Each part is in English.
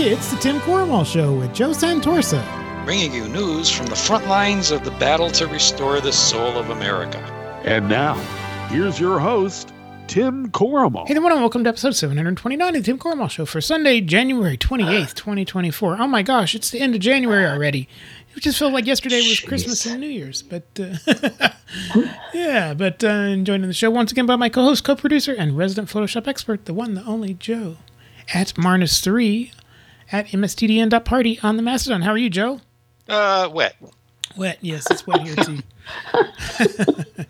It's the Tim Corrimal Show with Joe Santorsa. bringing you news from the front lines of the battle to restore the soul of America. And now, here's your host, Tim Corrimal. Hey everyone, and welcome to episode 729 of the Tim Corrimal Show for Sunday, January 28th, 2024. Oh my gosh, it's the end of January already. It just felt like yesterday was Christmas and New Year's, but uh, yeah, but uh, joining the show once again by my co-host, co-producer, and resident Photoshop expert, the one, the only Joe, at Marnus3 at mstdn.party on the Mastodon. How are you, Joe? Uh, wet. Wet, yes, it's wet here too.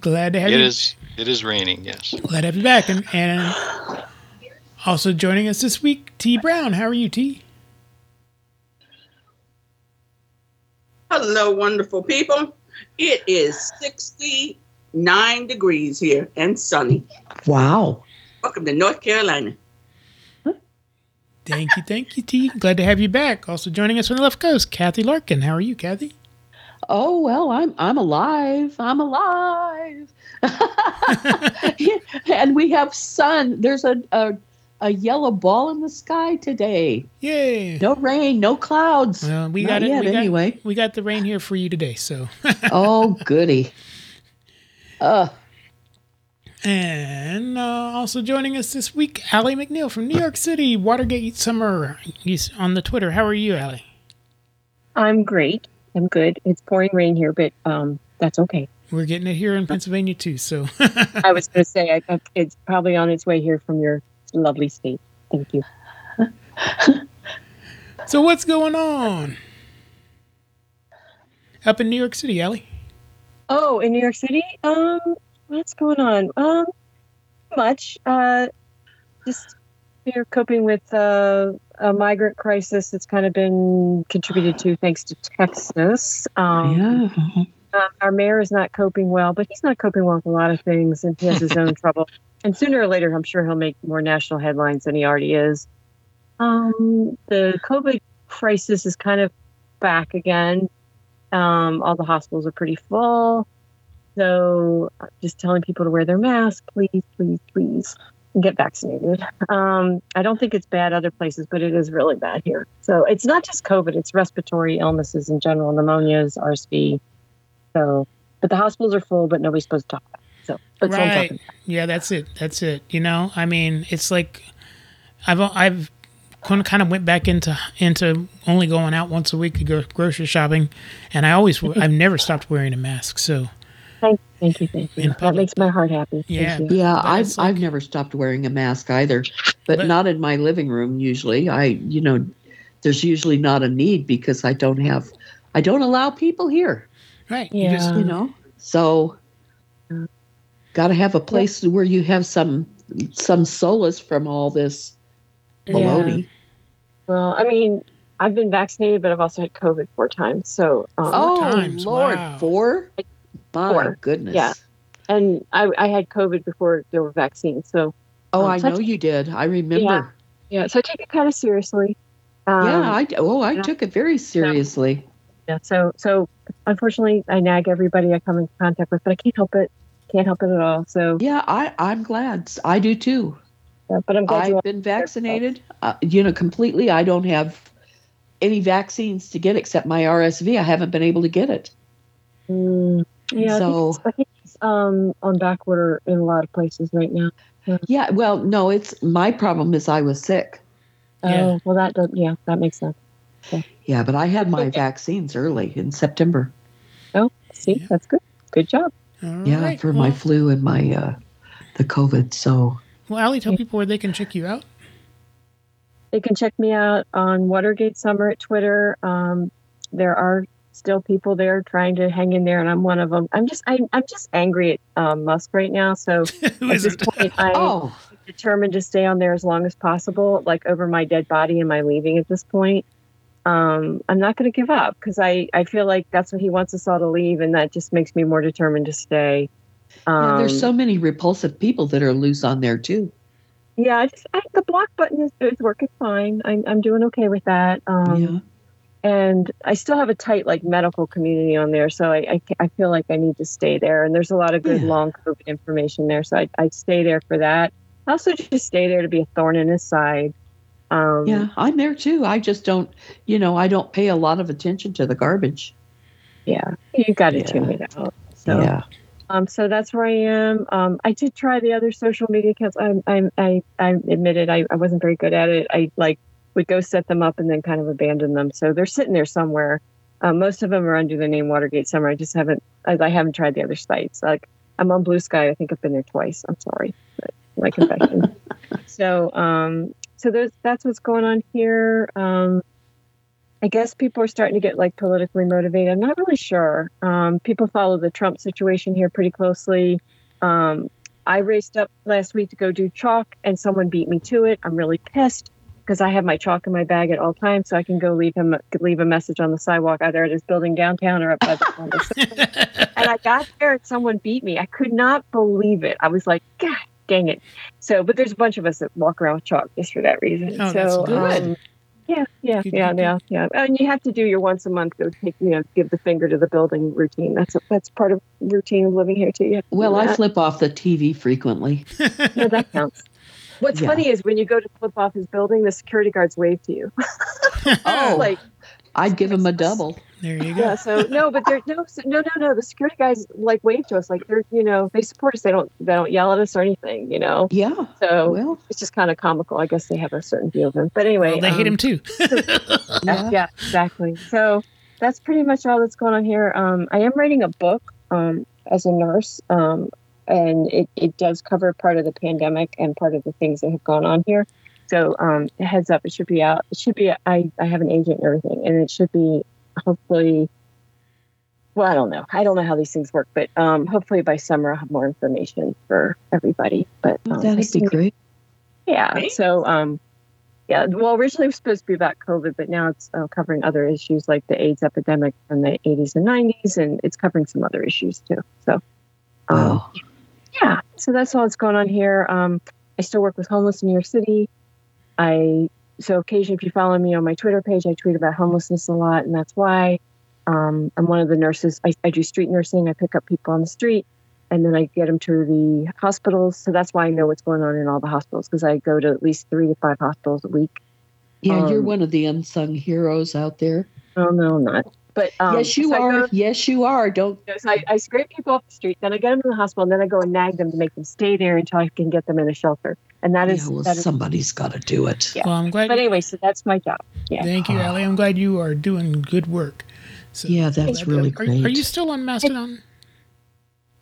Glad to have It you. It is. It is raining. Yes. Glad to have you back. And, and also joining us this week, Tee Brown. How are you, Tee? Hello, wonderful people. It is 69 degrees here and sunny. Wow. Welcome to North Carolina. Thank you, thank you, Tee. Glad to have you back. Also joining us from the left coast, Cathy Larkin. How are you, Cathy? Oh well, I'm I'm alive. I'm alive. and we have sun. There's a, a a yellow ball in the sky today. Yay! No rain, no clouds. Well, we Not got it. yet, we got, anyway. we got the rain here for you today. So, oh goody. Uh and uh, also joining us this week, Allie McNeil from New York City, Watergate Summer. He's on the Twitter. How are you, Allie? I'm great. I'm good. It's pouring rain here, but um, that's okay. We're getting it here in Pennsylvania too. So, I was going to say I, it's probably on its way here from your lovely state. Thank you. so what's going on up in New York City, Allie? Oh, in New York City, um, what's going on? Um, much. Uh, just we're coping with uh, a migrant crisis that's kind of been contributed to thanks to Texas. Um, yeah. um, our mayor is not coping well, but he's not coping well with a lot of things, and he has his own trouble. And sooner or later, I'm sure he'll make more national headlines than he already is. Um, the COVID crisis is kind of back again. Um, all the hospitals are pretty full. So just telling people to wear their mask, please, please, please, get vaccinated. Um, I don't think it's bad other places, but it is really bad here. So it's not just COVID, it's respiratory illnesses in general, pneumonias, RSV. So, but the hospitals are full, but nobody's supposed to talk about it. So, that's what I'm talking right. Yeah, that's it. That's it. You know, I mean, it's like I've I've kind of went back into into only going out once a week to go grocery shopping, and I always I've never stopped wearing a mask. So Thank, thank you, thank you. That makes my heart happy. Yeah. Thank you. Yeah, I've like- I've never stopped wearing a mask either. But, But- not in my living room usually. I you know, there's usually not a need because I don't have I don't allow people here. right, you Yeah. just you know so got to have a place where you have some some solace from all this baloney Well, I mean, I've been vaccinated, but I've also had COVID four times. So, um, oh times, lord wow. four my Four. goodness Yeah. and I, I had COVID before there were vaccines. So, oh Um, i so know you did i remember yeah, so I take it kind of seriously. Um, yeah i oh i yeah. took it very seriously yeah. So, so unfortunately, I nag everybody I come in contact with, but I can't help it. Can't help it at all. So, yeah i i'm glad i do too yeah, but I'm glad I've been vaccinated uh, you know completely i don't have any vaccines to get except my rsv i haven't been able to get it Mm, yeah, So- I think, it's, I think it's um, on back order in a lot of places right now. yeah well no it's my problem is i was sick Yeah. Oh, well, that does, yeah, that makes sense. Yeah, but I had my vaccines early in September. Oh, see, Yeah. that's good. Good job. all yeah, right, for well, my flu and my uh the COVID. So well, Allie, tell people where they can check you out. They can check me out on Watergate Summer at Twitter. Um, there are still people there trying to hang in there, and I'm one of them. I'm just, I, I'm just angry at um, Musk right now. So at this point, I'm oh determined to stay on there as long as possible, like over my dead body and my leaving at this point. Um, I'm not going to give up because I, I feel like that's what he wants us all to leave, and that just makes me more determined to stay. Um, yeah, there's so many repulsive people that are loose on there too. yeah, I just I, the block button is, is working fine. I'm I'm doing okay with that. Um, yeah. And I still have a tight like medical community on there, so I I, I feel like I need to stay there. And there's a lot of good Yeah. long COVID information there, so I I stay there for that. I also just stay there to be a thorn in his side. Um, Yeah, I'm there too. I just don't, you know, I don't pay a lot of attention to the garbage. yeah, you got to Yeah. tune it out. So, yeah. um, so that's where I am. Um, I did try the other social media accounts. I, I, I, I admitted I, I wasn't very good at it. I like would go set them up and then kind of abandon them. So they're sitting there somewhere. Um, most of them are under the name Watergate Summer. I just haven't, I, I haven't tried the other sites. Like I'm on Blue Sky. I think I've been there twice. I'm sorry, but my confession. so, um, so there's that's what's going on here. Um, I guess people are starting to get like politically motivated. I'm not really sure. Um, people follow the Trump situation here pretty closely. Um, I raced up last week to go do chalk, and someone beat me to it. I'm really pissed because I have my chalk in my bag at all times, so I can go leave him leave a message on the sidewalk either at his building downtown or up by the Columbus. and I got there and someone beat me. I could not believe it. I was like, God dang it. So, but there's a bunch of us that walk around with chalk just for that reason. Oh, so, that's good. um, yeah, yeah, Good, yeah, good, yeah, yeah. And you have to do your once a month go take, you know, give the finger to the building routine. That's a, that's part of routine of living here too. You have to do Well, I flip off the TV frequently. yeah, that counts. What's Yeah. funny is when you go to flip off his building, the security guards wave to you. Oh, like, I'd give him a double. there you go. yeah. So no, but they're no, no, no, no. The security guys like wave to us, like they're, you know, they support us. They don't, they don't yell at us or anything, you know. Yeah. So Well, it's just kind of comical. I guess they have a certain view of him. But anyway, Well, they hate um, him too. Yeah, yeah. yeah, exactly. So that's pretty much all that's going on here. Um, I am writing a book um, as a nurse, um, and it, it does cover part of the pandemic and part of the things that have gone on here. So um, heads up, it should be out. It should be. I, I have an agent and everything, and it should be hopefully. Well, I don't know. I don't know how these things work, but um, hopefully by summer I'll have more information for everybody. But um, I That'd be great. yeah. Right? So, um, yeah. Well, originally it was supposed to be about COVID, but now it's uh, covering other issues like the AIDS epidemic from the 80s and 90s, and it's covering some other issues too. So, um, Wow. Yeah. So that's all that's going on here. Um, I still work with homeless in New York City. I so occasionally, if you follow me on my Twitter page, I tweet about homelessness a lot, and that's why um, I'm one of the nurses. I, I do street nursing. I pick up people on the street, and then I get them to the hospitals. So that's why I know what's going on in all the hospitals because I go to at least three to five hospitals a week. Yeah, you're um, one of the unsung heroes out there. Oh no, I'm not. But um, yes, you so are. go- yes, you are. Don't. so I, I scrape people off the street, then I get them to the hospital, and then I go and nag them to make them stay there until I can get them in a shelter. And that is yeah, well, that is. somebody's got to do it. Yeah. Well, I'm glad. But anyway, so that's my job. yeah. Thank you, Allie. I'm glad you are doing good work. So, Yeah, that's really are, great. Are you still on Mastodon?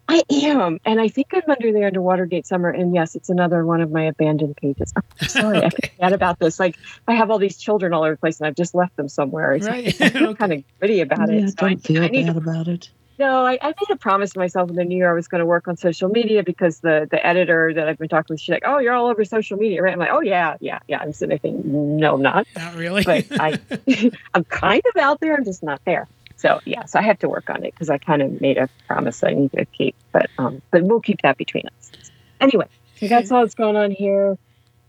I am, and I think I'm under the Underwater Gate Summer. And yes, it's another one of my abandoned pages. I'm sorry, I forgot about this. Like, I have all these children all over the place, and I've just left them somewhere. It's Right. I feel Okay. kind of gritty about yeah, it. So don't feel I need bad to about it. No, I, I made a promise to myself in the new year I was going to work on social media because the the editor that I've been talking with, she's like, "Oh, you're all over social media, right?" I'm like, "Oh yeah, yeah, yeah." I'm sitting there thinking, "No, I'm not," Not really. but I, I'm kind of out there. I'm just not there. So yeah, so I have to work on it because I kind of made a promise I need to keep. But um, but we'll keep that between us. Anyway, so that's all that's going on here.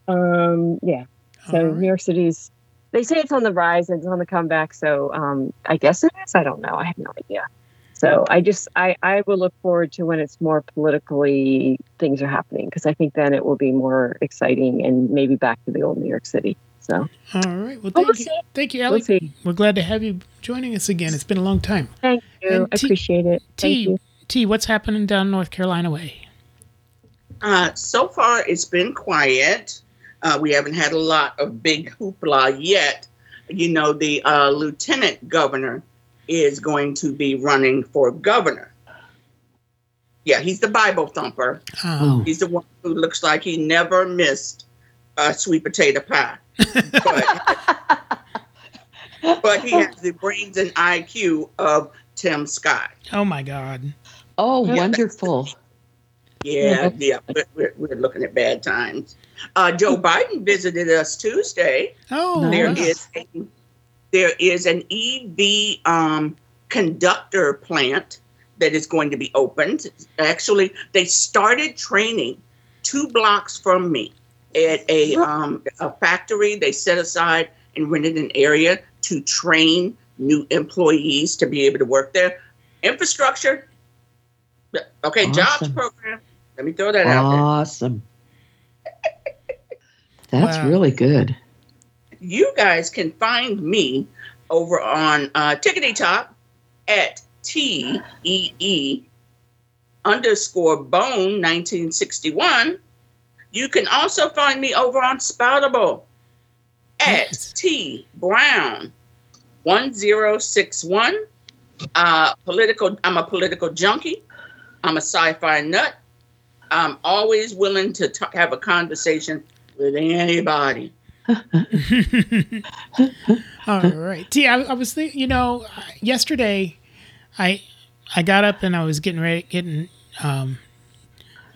Um, yeah. So right. New York City's. They say it's on the rise and it's on the comeback. So um, I guess it is. I don't know. I have no idea. So I just I I will look forward to when it's more politically things are happening because I think then it will be more exciting and maybe back to the old New York City. So All right. Well, Well, thank we'll you. see. Thank you, We'll see. We're glad to have you joining us again. It's been a long time. Thank you. And I T- appreciate it. Thank Tee, you. Tee, what's happening down North Carolina way? Uh, so far, it's been quiet. Uh, we haven't had a lot of big hoopla yet. You know, the uh, lieutenant governor is going to be running for governor. Yeah, he's the Bible thumper. Um, Oh, He's the one who looks like he never missed a sweet potato pie. But, but he has the brains and IQ of Tim Scott. oh my God. oh, Yeah. wonderful. Yeah, yeah, we're, we're, we're looking at bad times. Uh, Joe Biden visited us Tuesday. Oh, Nice. There wow. is a, there is an EV um, conductor plant that is going to be opened. Actually, they started training two blocks from me at a um, a factory. They set aside and rented an area to train new employees to be able to work there. Infrastructure. Okay, jobs program. Let me throw that out there. Awesome. That's Wow. really good. you guys can find me over on uh, Tickety Top at T E E underscore bone 1961. You can also find me over on Spoutable at T Brown 1061. Uh, political. I'm a political junkie. I'm a sci-fi nut. I'm always willing to t- have a conversation with anybody. All right. See, I, I was thinking, you know, yesterday, I I got up and I was getting ready, getting, um,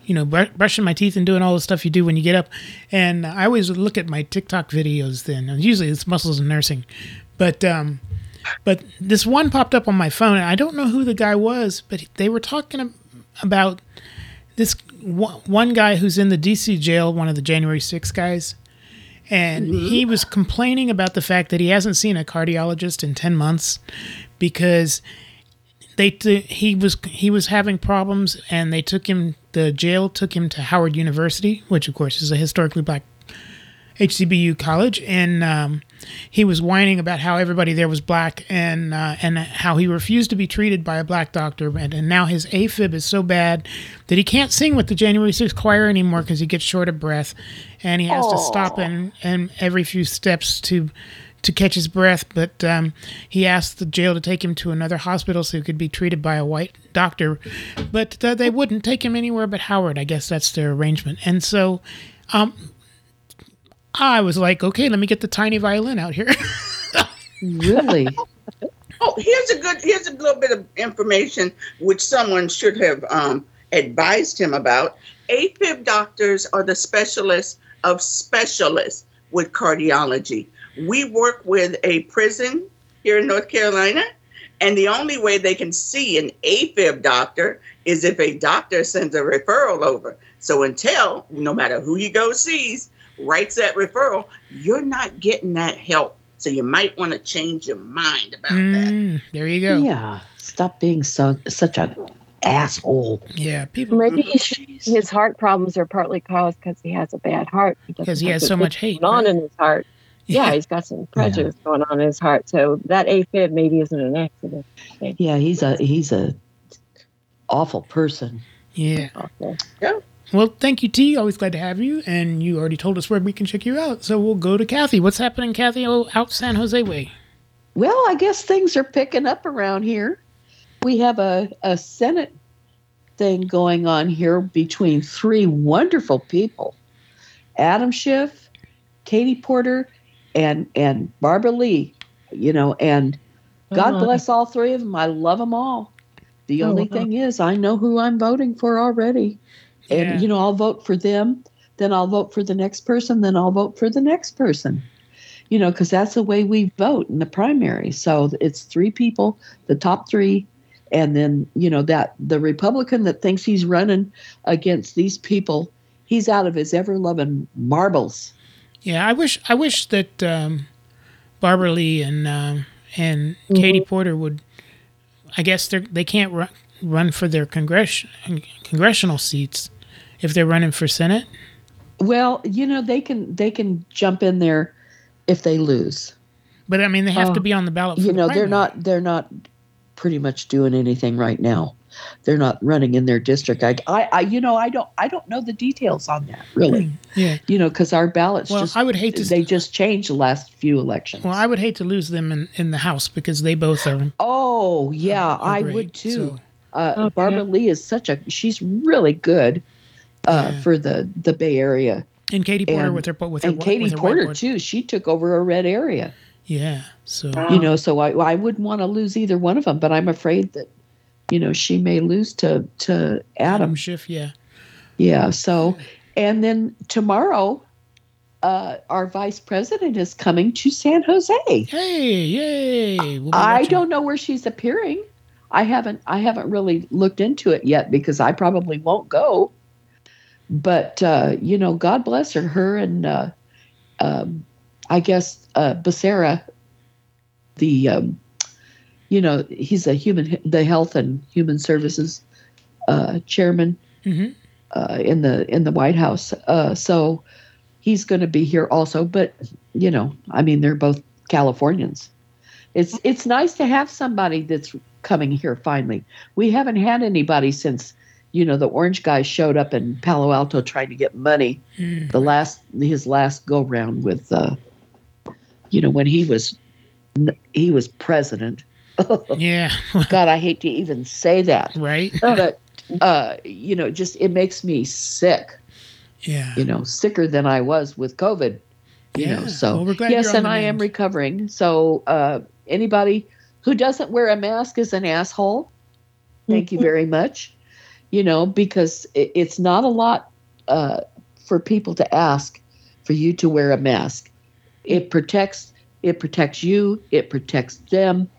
you know, br- brushing my teeth and doing all the stuff you do when you get up. And I always look at my TikTok videos then. And usually it's muscles and nursing, but um, but this one popped up on my phone. And I don't know who the guy was, but they were talking about this one one guy who's in the DC jail, one of the January 6 guys and he was complaining about the fact that he hasn't seen a cardiologist in 10 months because they t- he was he was having problems and they took him the jail took him to Howard University which of course is a historically black HCBU college. And um, he was whining about how everybody there was black and uh, and how he refused to be treated by a black doctor. And, and now his AFib is so bad that he can't sing with the January 6th choir anymore because he gets short of breath and he has to stop and and every few steps to to catch his breath but um, he asked the jail to take him to another hospital so he could be treated by a white doctor but uh, they wouldn't take him anywhere but Howard I guess that's their arrangement and so um, I was like, okay, let me get the tiny violin out here. Really? Oh, here's a good here's a little bit of information which someone should have um, advised him about. AFib doctors are the specialists of specialists with cardiology. We work with a prison here in North Carolina, and the only way they can see an AFib doctor is if a doctor sends a referral over. So until no matter who you go sees writes that referral, you're not getting that help. So you might want to change your mind about that. Mm, there you go. Yeah, Yeah. Stop being so such an asshole. Yeah, people Maybe he should, his heart problems are partly caused because he has a bad heart. because he have has so much hate. going on right? in his heart. Yeah, he's got some prejudice going on in his heart. So that AFib maybe isn't an accident. Yeah, he's a he's a awful person. Yeah. Also. Well, thank you, Tee. Always glad to have you. And you already told us where we can check you out. So we'll go to Cathy. What's happening, Cathy, oh, out San Jose way? Well, I guess things are picking up around here. We have a, a Senate thing going on here between three wonderful people Adam Schiff, Katie Porter, and, and Barbara Lee. You know, and God Oh. bless all three of them. I love them all. The Oh, only wow. thing is, I know who I'm voting for already. And, Yeah. you know, I'll vote for them, then I'll vote for the next person, then I'll vote for the next person you know, because that's the way we vote in the primary. So it's three people, the top three, and then you know that the Republican that thinks he's running against these people, he's out of his ever loving marbles. Yeah, I wish I wish that um, Barbara Lee and um, and Katie Porter would. I guess they they can't run, run for their congress congressional seats if they're running for Senate. Well, you know they can they can jump in there if they lose. But I mean, they have to Oh, be on the ballot. For You the know they're not they're not pretty much doing anything right now. They're not running in their district. I, I, I you know I don't I don't know the details on that really. Yeah. You know because our ballots Well, just I would hate to. they just changed the last few elections. well, I would hate to lose them in, in the House because they both are. Oh yeah, are I would too. so- uh, Okay. Barbara Lee is such a she's really good uh, Yeah. for the the Bay Area, And Katie Porter And- with her with her and with Katie her Porter whiteboard. too. She took over a red area, Yeah. So you know. So I I wouldn't want to lose either one of them, but I'm afraid that you know she may lose to to Adam Adam. Schiff. Yeah. Yeah. So and then tomorrow. Uh, our vice president is coming to San Jose. Hey, yay! We'll I don't know where she's appearing. I haven't I haven't really looked into it yet because I probably won't go. But uh, you know, God bless her. Her and uh, um, I guess uh, Becerra, the um, you know he's a human the health and human services uh, chairman Mhm. uh, in the in the White House. Uh, so he's going to be here also. But you know, I mean, they're both Californians. It's it's nice to have somebody that's coming here finally. We haven't had anybody since you know the orange guy showed up in Palo Alto trying to get money. Mm. The last his last go round with, uh, you know, when he was he was president. Yeah. God, I hate to even say that, right. but uh, you know, just it makes me sick. Yeah. You know, sicker than I was with COVID. You Yeah. know, so Well, we're glad yes, and the I am recovering. So uh, anybody who doesn't wear a mask is an asshole. Thank you very much. You know, because it, it's not a lot uh, for people to ask for you to wear a mask. It protects. It protects you. It protects them.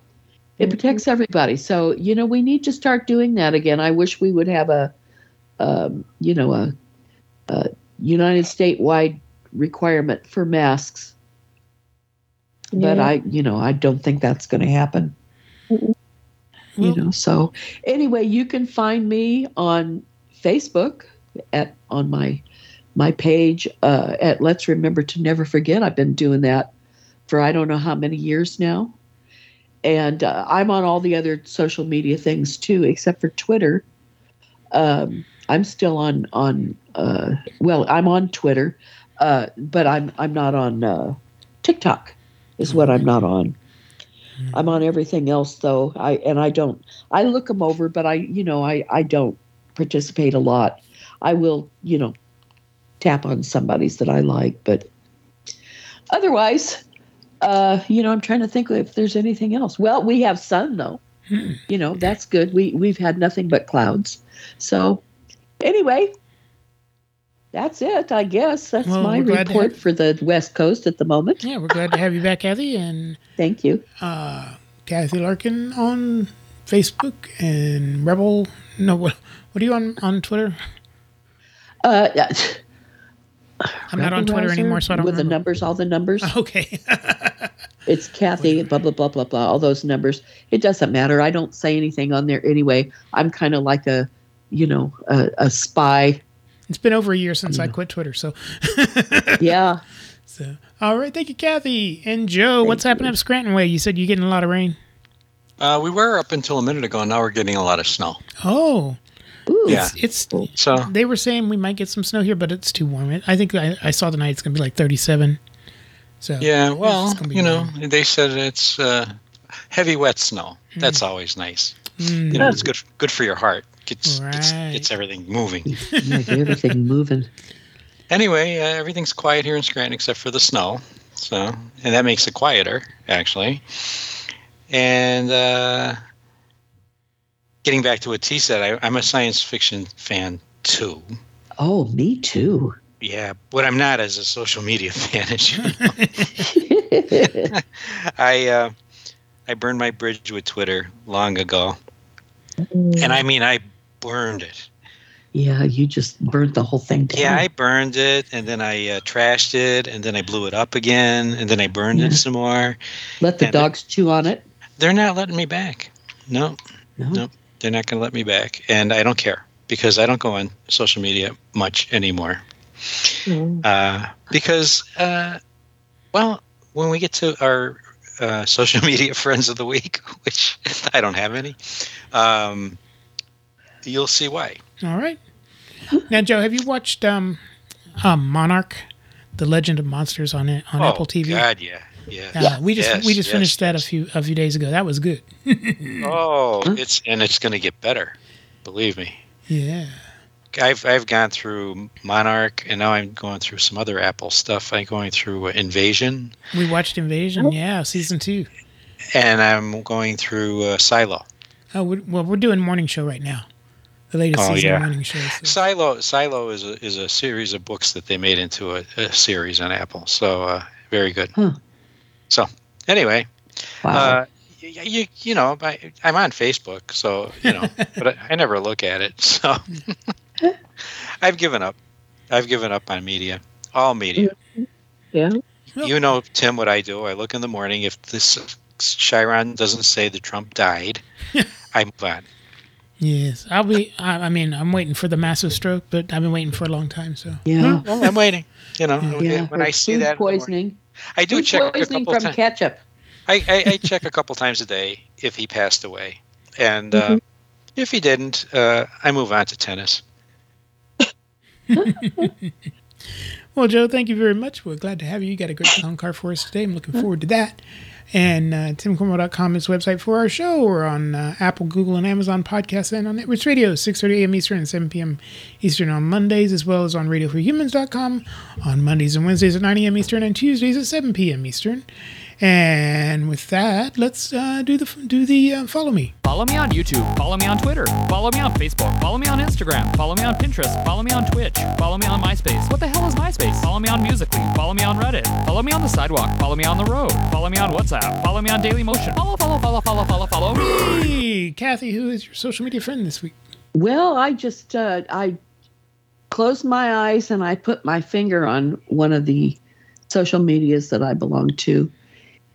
It protects everybody. So you know, we need to start doing that again. I wish we would have a, um, you know, a, a United statewide requirement for masks. But I, you know, I don't think that's going to happen. you Well, know, so anyway, you can find me on Facebook at on my my page uh, at Let's Remember to Never Forget. I've been doing that for I don't know how many years now, and uh, I'm on all the other social media things too, except for Twitter. Um, I'm still on on uh, well, I'm on Twitter, uh, but I'm I'm not on uh, TikTok. Is what I'm not on. I'm on everything else though. I and I don't. I look them over, but I you know I I don't participate a lot. I will you know tap on somebody's that I like, but otherwise, uh, you know, I'm trying to think if there's anything else. Well, we have sun though. Hmm. You know, that's good. We we've had nothing but clouds. So anyway, that's it. I guess that's Well, my we're glad to report have- for the West Coast at the moment. Yeah, we're glad to have you back, Cathy, and Thank you. uh, Cathy Larkin on Facebook and Rebel. No, what, what are you on on Twitter? Uh, I'm not on Twitter anymore, so I don't know with the numbers, all the numbers. Okay. It's Cathy, blah blah blah blah blah. All those numbers. It doesn't matter. I don't say anything on there anyway. I'm kind of like a, you know, a, a spy. it's been over a year since I Yeah. quit Twitter, so. Yeah. so all right, thank you, Cathy and Joe. what's happening up Scranton Way? You said you're getting a lot of rain. Uh, we were up until a minute ago. And now we're getting a lot of snow. Oh, Ooh. Yeah. it's So they were saying we might get some snow here, but it's too warm. It- I think I, I saw tonight it's gonna be like 37. So yeah, it's well, gonna be you know, warm. they said it's uh, heavy, wet snow. Hmm. That's always nice. Mm, You know, it's good good for your heart. Gets gets, Right. gets everything moving. Yeah, everything moving. Anyway, uh, everything's quiet here in Scranton except for the snow. So, and that makes it quieter, actually. And uh, getting back to what Tee said, I, I'm a science fiction fan too. Oh, me too. Yeah, what I'm not is a social media fan. As you know. I uh, I burned my bridge with Twitter long ago, and I mean I burned it. yeah, you just burnt the whole thing down. Yeah, I burned it, and then I uh, trashed it, and then I blew it up again, and then I burned Yeah. it some more. Let the dogs chew on it. They're not letting me back. No, No. No. They're not going to let me back, and I don't care because I don't go on social media much anymore. Mm. Uh, because, uh, well, when we get to our uh, social media friends of the week, which I don't have any, um, you'll see why. all right. Now, Joe, have you watched um, um, Monarch, the Legend of Monsters on it on oh, Apple TV? God, yeah, yeah. Uh, we just Yes, we just yes, finished that a few a few days ago. That was good. Oh, Huh? it's and it's going to get better. Believe me. Yeah. I've I've gone through Monarch, and now I'm going through some other Apple stuff. I'm going through Invasion, We watched Invasion. Yeah, season two. and I'm going through uh, Silo. Oh, we're, well, we're doing morning show right now. The latest Oh, season yeah. of morning show. so- Silo Silo is a is a series of books that they made into a, a series on Apple. So uh, very good. Huh. So anyway, Wow. uh, you, you you know I, I'm on Facebook, so you know, but I, I never look at it. So I've given up. I've given up on media, all media. Yeah. You know, Tim, what I do. I look in the morning. If this Chiron doesn't say that Trump died, I move on. Yes, I'll be. I, I mean, I'm waiting for the massive stroke, but I've been waiting for a long time. So Yeah. Well, I'm waiting. You know, Yeah. when or I see food that, in the morning- poisoning. I do Food check a poisoning couple from times. ketchup. I, I, I check a couple times a day if he passed away, and uh, if he didn't, uh, I move on to tennis. Well, Joe, thank you very much. We're glad to have you. You got a great song card for us today. I'm looking forward to that. And uh, timcorrimal.com is website for our show. We're on uh, Apple, Google, and Amazon podcasts and on Netroots Radio, 6.30 a.m. Eastern and 7 p.m. Eastern on Mondays, as well as on RadioForHumans.com on Mondays and Wednesdays at 9 a.m. Eastern and Tuesdays at 7 p.m. Eastern. And with that, let's uh, do the do the uh, follow me. Follow me on YouTube. Follow me on Twitter. Follow me on Facebook. Follow me on Instagram. Follow me on Pinterest. Follow me on Twitch. Follow me on MySpace. What the hell is MySpace? Follow me on Musically. Follow me on Reddit. Follow me on the sidewalk. Follow me on the road. Follow me on WhatsApp. Follow me on Daily Motion. Follow, follow, follow, follow, follow, follow me. Hey, Cathy, who is your social media friend this week? Well, I just uh, I closed my eyes and I put my finger on one of the social medias that I belong to,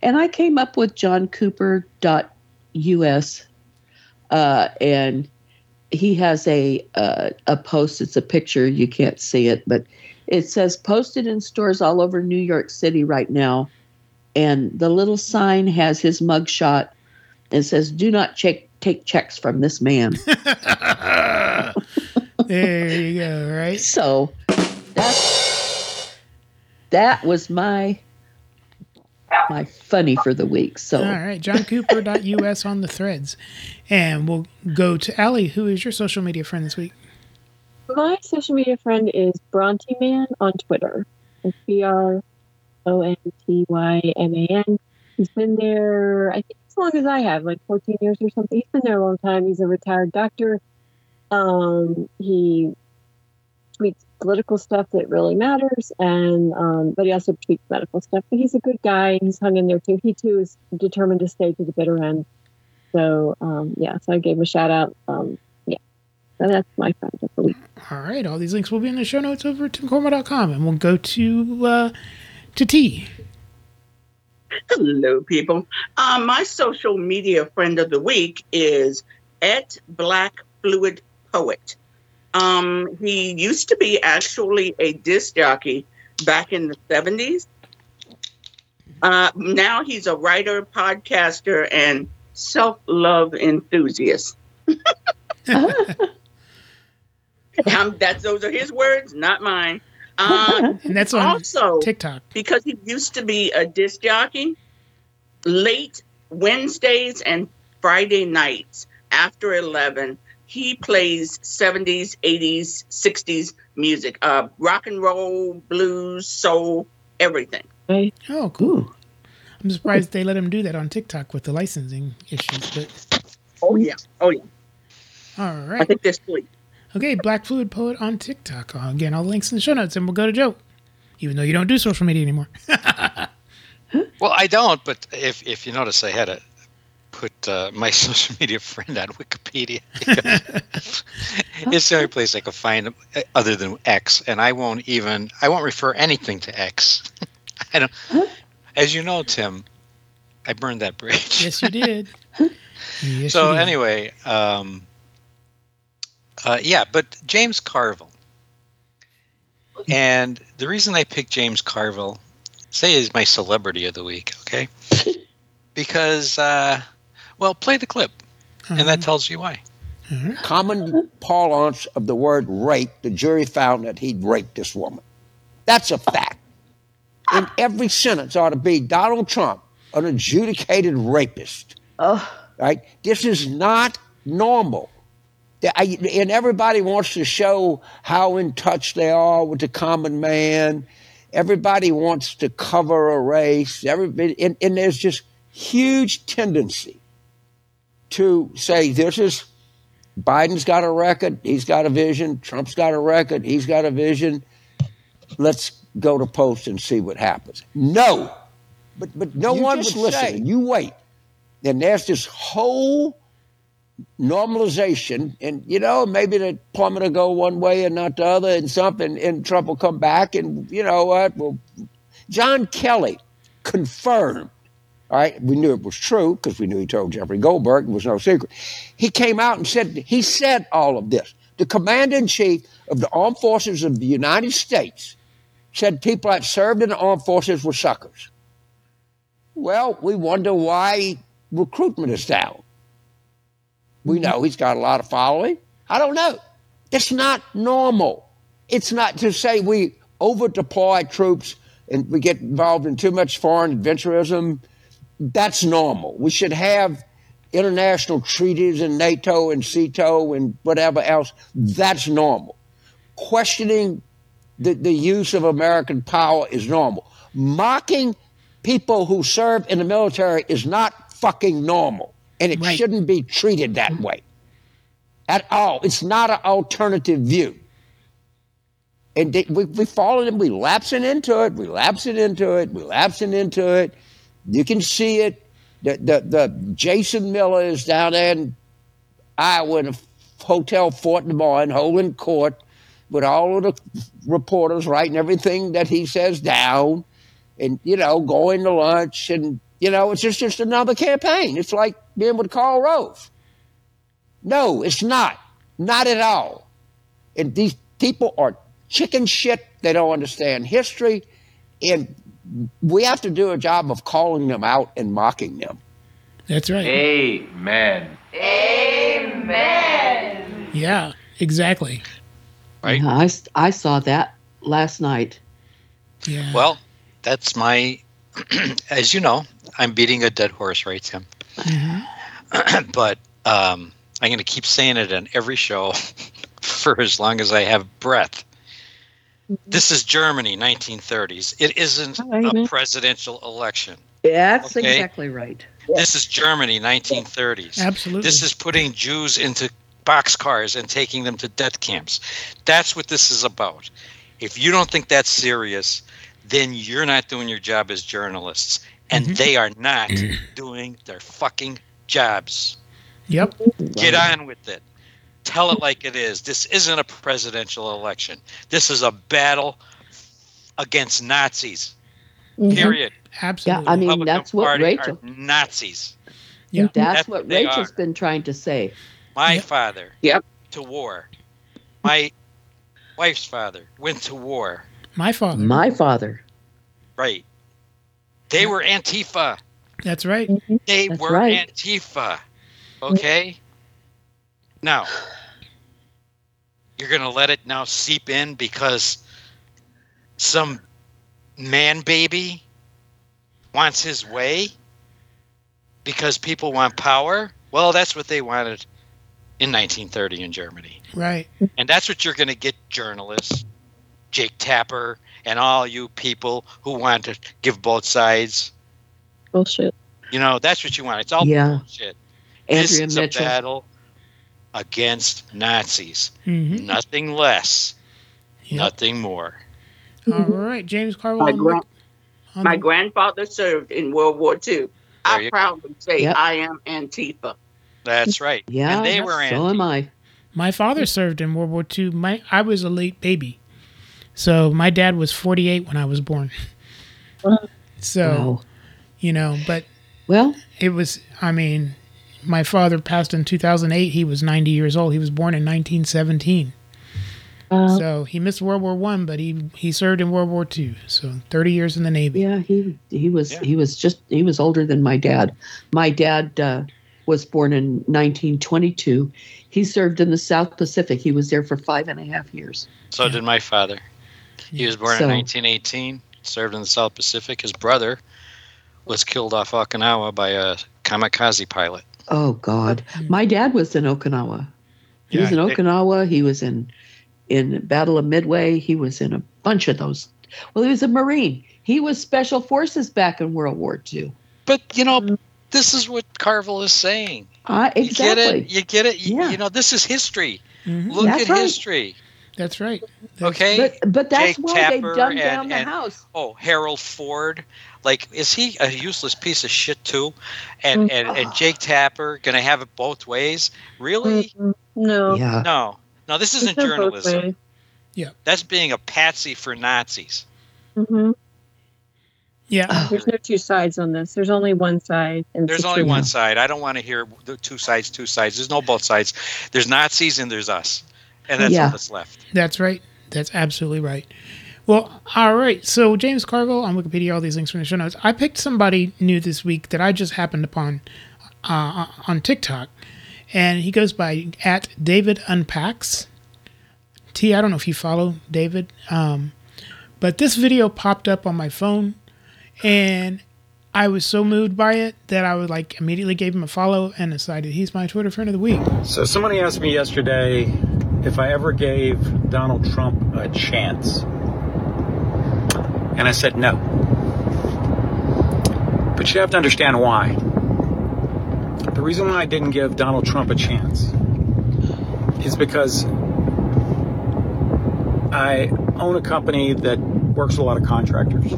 and I came up with johncooper.us, uh, and he has a uh, a post. It's a picture. You can't see it, but it says posted in stores all over New York City right now, and the little sign has his mugshot and says, "Do not check take checks from this man." There you go, right? So that that was my my funny for the week. So All right, johncooper.us on the threads. And we'll go to Allie, who is your social media friend this week. My social media friend is Brontyman on Twitter. It's B R O N T Y M A N. He's been there, I think, as long as I have, like 14 years or something. He's been there a long time. He's a retired doctor. Um, he tweets political stuff that really matters, and um, but he also tweets medical stuff. But he's a good guy. He's hung in there too. He too is determined to stay to the bitter end. So um, yeah, so I gave him a shout out. Um, yeah, so that's my friend of the week. All right, all these links will be in the show notes over at timcorrimal.com. And we'll go to uh, to Tee. Hello, people. Um, my social media friend of the week is at Black Fluid Poet. Um, he used to be actually a disc jockey back in the 70s. Uh, now he's a writer, podcaster, and self love enthusiast. um, that's those are his words, not mine. Uh, And that's on also, TikTok. because he used to be a disc jockey, late Wednesdays and Friday nights after 11, he plays 70s, 80s, 60s music, uh, rock and roll, blues, soul, everything. Oh, cool. ooh, I'm surprised they let him do that on TikTok with the licensing issues. But Oh, yeah. Oh, yeah. All right. I right. think there's three. Okay, Black Fluid Poet on TikTok. Uh, Again, all the links in the show notes. And we'll go to Joe, even though you don't do social media anymore. Well, I don't, but if if you notice, I had to put uh, my social media friend on Wikipedia. it's the only place I could find him, uh, other than X, and I won't even I won't refer anything to X. I don't. As you know, Tim, I burned that bridge. yes, you did. Yes, so you did. anyway, um, uh, yeah, but James Carville, and the reason I picked James Carville, say, is my celebrity of the week, okay? Because, uh, well, play the clip, and that uh-huh. tells you why. Uh-huh. common parlance of the word rape, the jury found that he'd raped this woman. That's a fact. In every sentence ought to be Donald Trump, an adjudicated rapist. oh, Right? This is not normal. I- And everybody wants to show how in touch they are with the common man. Everybody wants to cover a race. Everybody, and, and there's just huge tendency to say this is Biden's got a record, he's got a vision. Trump's got a record, he's got a vision. Let's go to post and see what happens. No, but but no You one just would listen. say- And you wait, and there's this whole normalization, and you know maybe the plummet will go one way and not the other, and something, and Trump will come back, and you know what? Well, John Kelly confirmed All right, we knew it was true because we knew he told Jeffrey Goldberg. It was no secret. He came out and said he said all of this. The commander in chief of the armed forces of the United States said people that served in the armed forces were suckers. Well, we wonder why recruitment is down. We mm-hmm. know he's got a lot of following. I don't know. It's not normal. It's not to say we over deploy troops and we get involved in too much foreign adventurism. That's normal. We should have international treaties and NATO and SEATO and whatever else. That's normal. Questioning the, the use of American power is normal. Mocking people who serve in the military is not fucking normal. And it Right. shouldn't be treated that mm-hmm. way at all. It's not an alternative view. And they, we, we fall in, we lapsing into it, we lapsing into it, we lapsing into it. You can see it. The, the, the Jason Miller is down there in Iowa in a hotel Fort Des Moines holding court with all of the reporters writing everything that he says down and, you know, going to lunch. And, you know, it's just, just another campaign. It's like being with Karl Rove. No, it's not. Not at all. And these people are chicken shit. They don't understand history. And we have to do a job of calling them out and mocking them. That's right. Amen. Amen. Yeah, exactly. Right. Yeah, I, s- I saw that last night. Yeah. Well, that's my, as you know, I'm beating a dead horse, right, Tim? Mhm. but um, I'm going to keep saying it on every show for as long as I have breath. This is Germany, 1930s. It isn't Oh, a presidential election. That's Okay. exactly right. This is Germany, 1930s. Absolutely. This is putting Jews into boxcars and taking them to death camps. That's what this is about. If you don't think that's serious, then you're not doing your job as journalists. And Mhm. they are not doing their fucking jobs. Yep. Get on with it. Tell it like it is. This isn't a presidential election. This is a battle against Nazis. Mhm. Period. Absolutely. Yeah, I mean, Republican that's what Party Rachel- are Nazis. Yeah. That's That's what what they Rachel's are. been trying to say. My Yep. father Yep. to war. My wife's father went to war. My father. My father. Right. They were Antifa. That's right. They That's were right. Antifa. Okay? Now, you're going to let it now seep in because some man baby wants his way because people want power? Well, that's what they wanted in 1930 in Germany. Right. And that's what you're going to get journalists, Jake Tapper, and all you people who want to give both sides. Bullshit. You know, that's what you want. It's all Yeah. bullshit. this Andrea is Mitchell. a battle against Nazis. hmm Nothing less, Yep. nothing more. All right. James Carville. My on the- gran- on My the- grandfather served in World War II. There I you- proudly say Yep. I am Antifa. That's right. Yeah, and they were so am. I. My father served in World War II. My I was a late baby, so my dad was 48 when I was born. So Wow. you know, but Well, it was. I mean, my father passed in 2008. He was 90 years old. He was born in 1917. Uh, So he missed World War One, but he he served in World War Two. So 30 years in the Navy. yeah, he he was Yeah. he was just he was older than my dad. My dad uh, was born in 1922. He served in the South Pacific. He was there for five and a half years. So Yeah. did my father. He was born So- in 1918, served in the South Pacific. His brother was killed off Okinawa by a kamikaze pilot. Oh God, Mm. my dad was in Okinawa. He was in they- Okinawa. He was in in Battle of Midway. He was in a bunch of those. Well, he was a Marine. He was Special Forces back in World War II. But, you know, this is what Carville is saying. Uh, You get exactly. it? You get it? You, Yeah. you know, this is history. Mm-hmm. Look That's at right. history. That's right. That's- Okay? But but that's Jake why Tapper they dumbed and- down the and- house. oh, Harold Ford. Like, is he a useless piece of shit too? And and, and Jake Tapper gonna have it both ways? Really? mm, no. Yeah. No, no. This isn't no both journalism. Yeah. That's being a patsy for Nazis. Mm-hmm. Yeah. There's no two sides on this. There's only one side. And There's only truth. one side. I don't want to hear the two sides, two sides. There's no both sides. There's Nazis and there's us. And that's Yeah. all that's left. That's right. That's absolutely right. Well, all right. So James Carville on Wikipedia, all these links from the show notes. I picked somebody new this week that I just happened upon uh, on TikTok, and he goes by at David Unpacks. Tee, I don't know if you follow David, um, but this video popped up on my phone, and I was so moved by it that I would like immediately gave him a follow and decided he's my Twitter friend of the week. So somebody asked me yesterday if I ever gave Donald Trump a chance. And I said no. But you have to understand why. The reason why I didn't give Donald Trump a chance is because I own a company that works with a lot of contractors.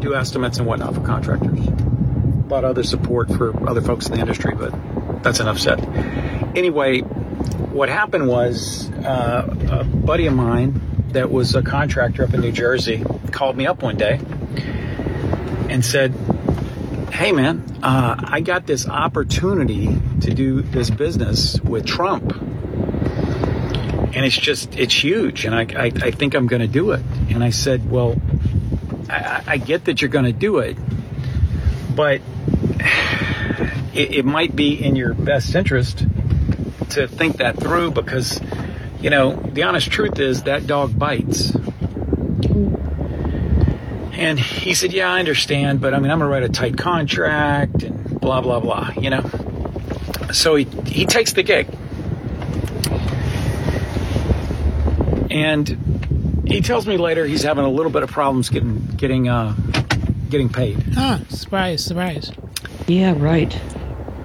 Do estimates and whatnot for contractors. A lot of other support for other folks in the industry, but that's enough said. Anyway, what happened was uh, a buddy of mine that was a contractor up in New Jersey called me up one day and said, Hey man, uh, I got this opportunity to do this business with Trump. And it's just, it's huge. And I, I, I think I'm going to do it. And I said, Well, I, I get that you're going to do it, but it, it might be in your best interest to think that through because, you know, the honest truth is that dog bites. And he said, Yeah, I understand, but I mean, I'm going to write a tight contract and blah, blah, blah, you know? So he, he takes the gig. And he tells me later he's having a little bit of problems getting getting uh, getting paid. Ah, surprise, surprise. Yeah, right.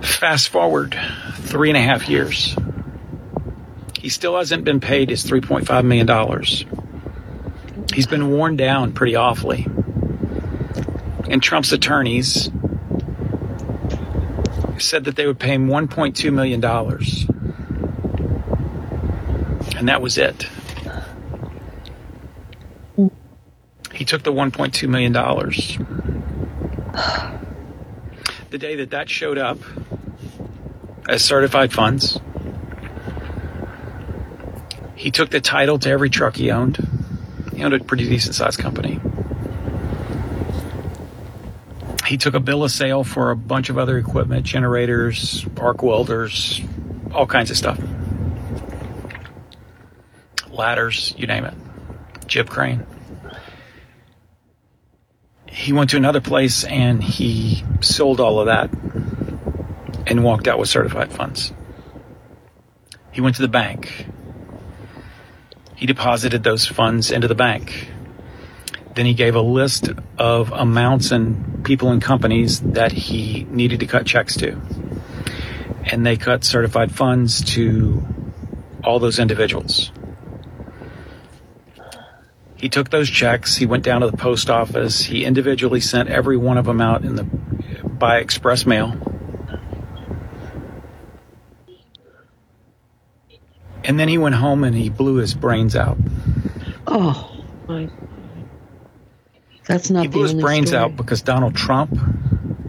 Fast forward three and a half years. He still hasn't been paid his $3.5 million. He's been worn down pretty awfully. And Trump's attorneys said that they would pay him $1.2 million. And that was it. He took the $1.2 million. The day that that showed up as certified funds, he took the title to every truck he owned. He owned a pretty decent sized company. He took a bill of sale for a bunch of other equipment, generators, arc welders, all kinds of stuff. Ladders, you name it. Jib crane. He went to another place and he sold all of that and walked out with certified funds. He went to the bank. He deposited those funds into the bank. Then he gave a list of amounts and people and companies that he needed to cut checks to. And they cut certified funds to all those individuals. He took those checks, he went down to the post office, he individually sent every one of them out in the by express mail. And then he went home and he blew his brains out. Oh, My- that's not He blew his brains story. out because Donald Trump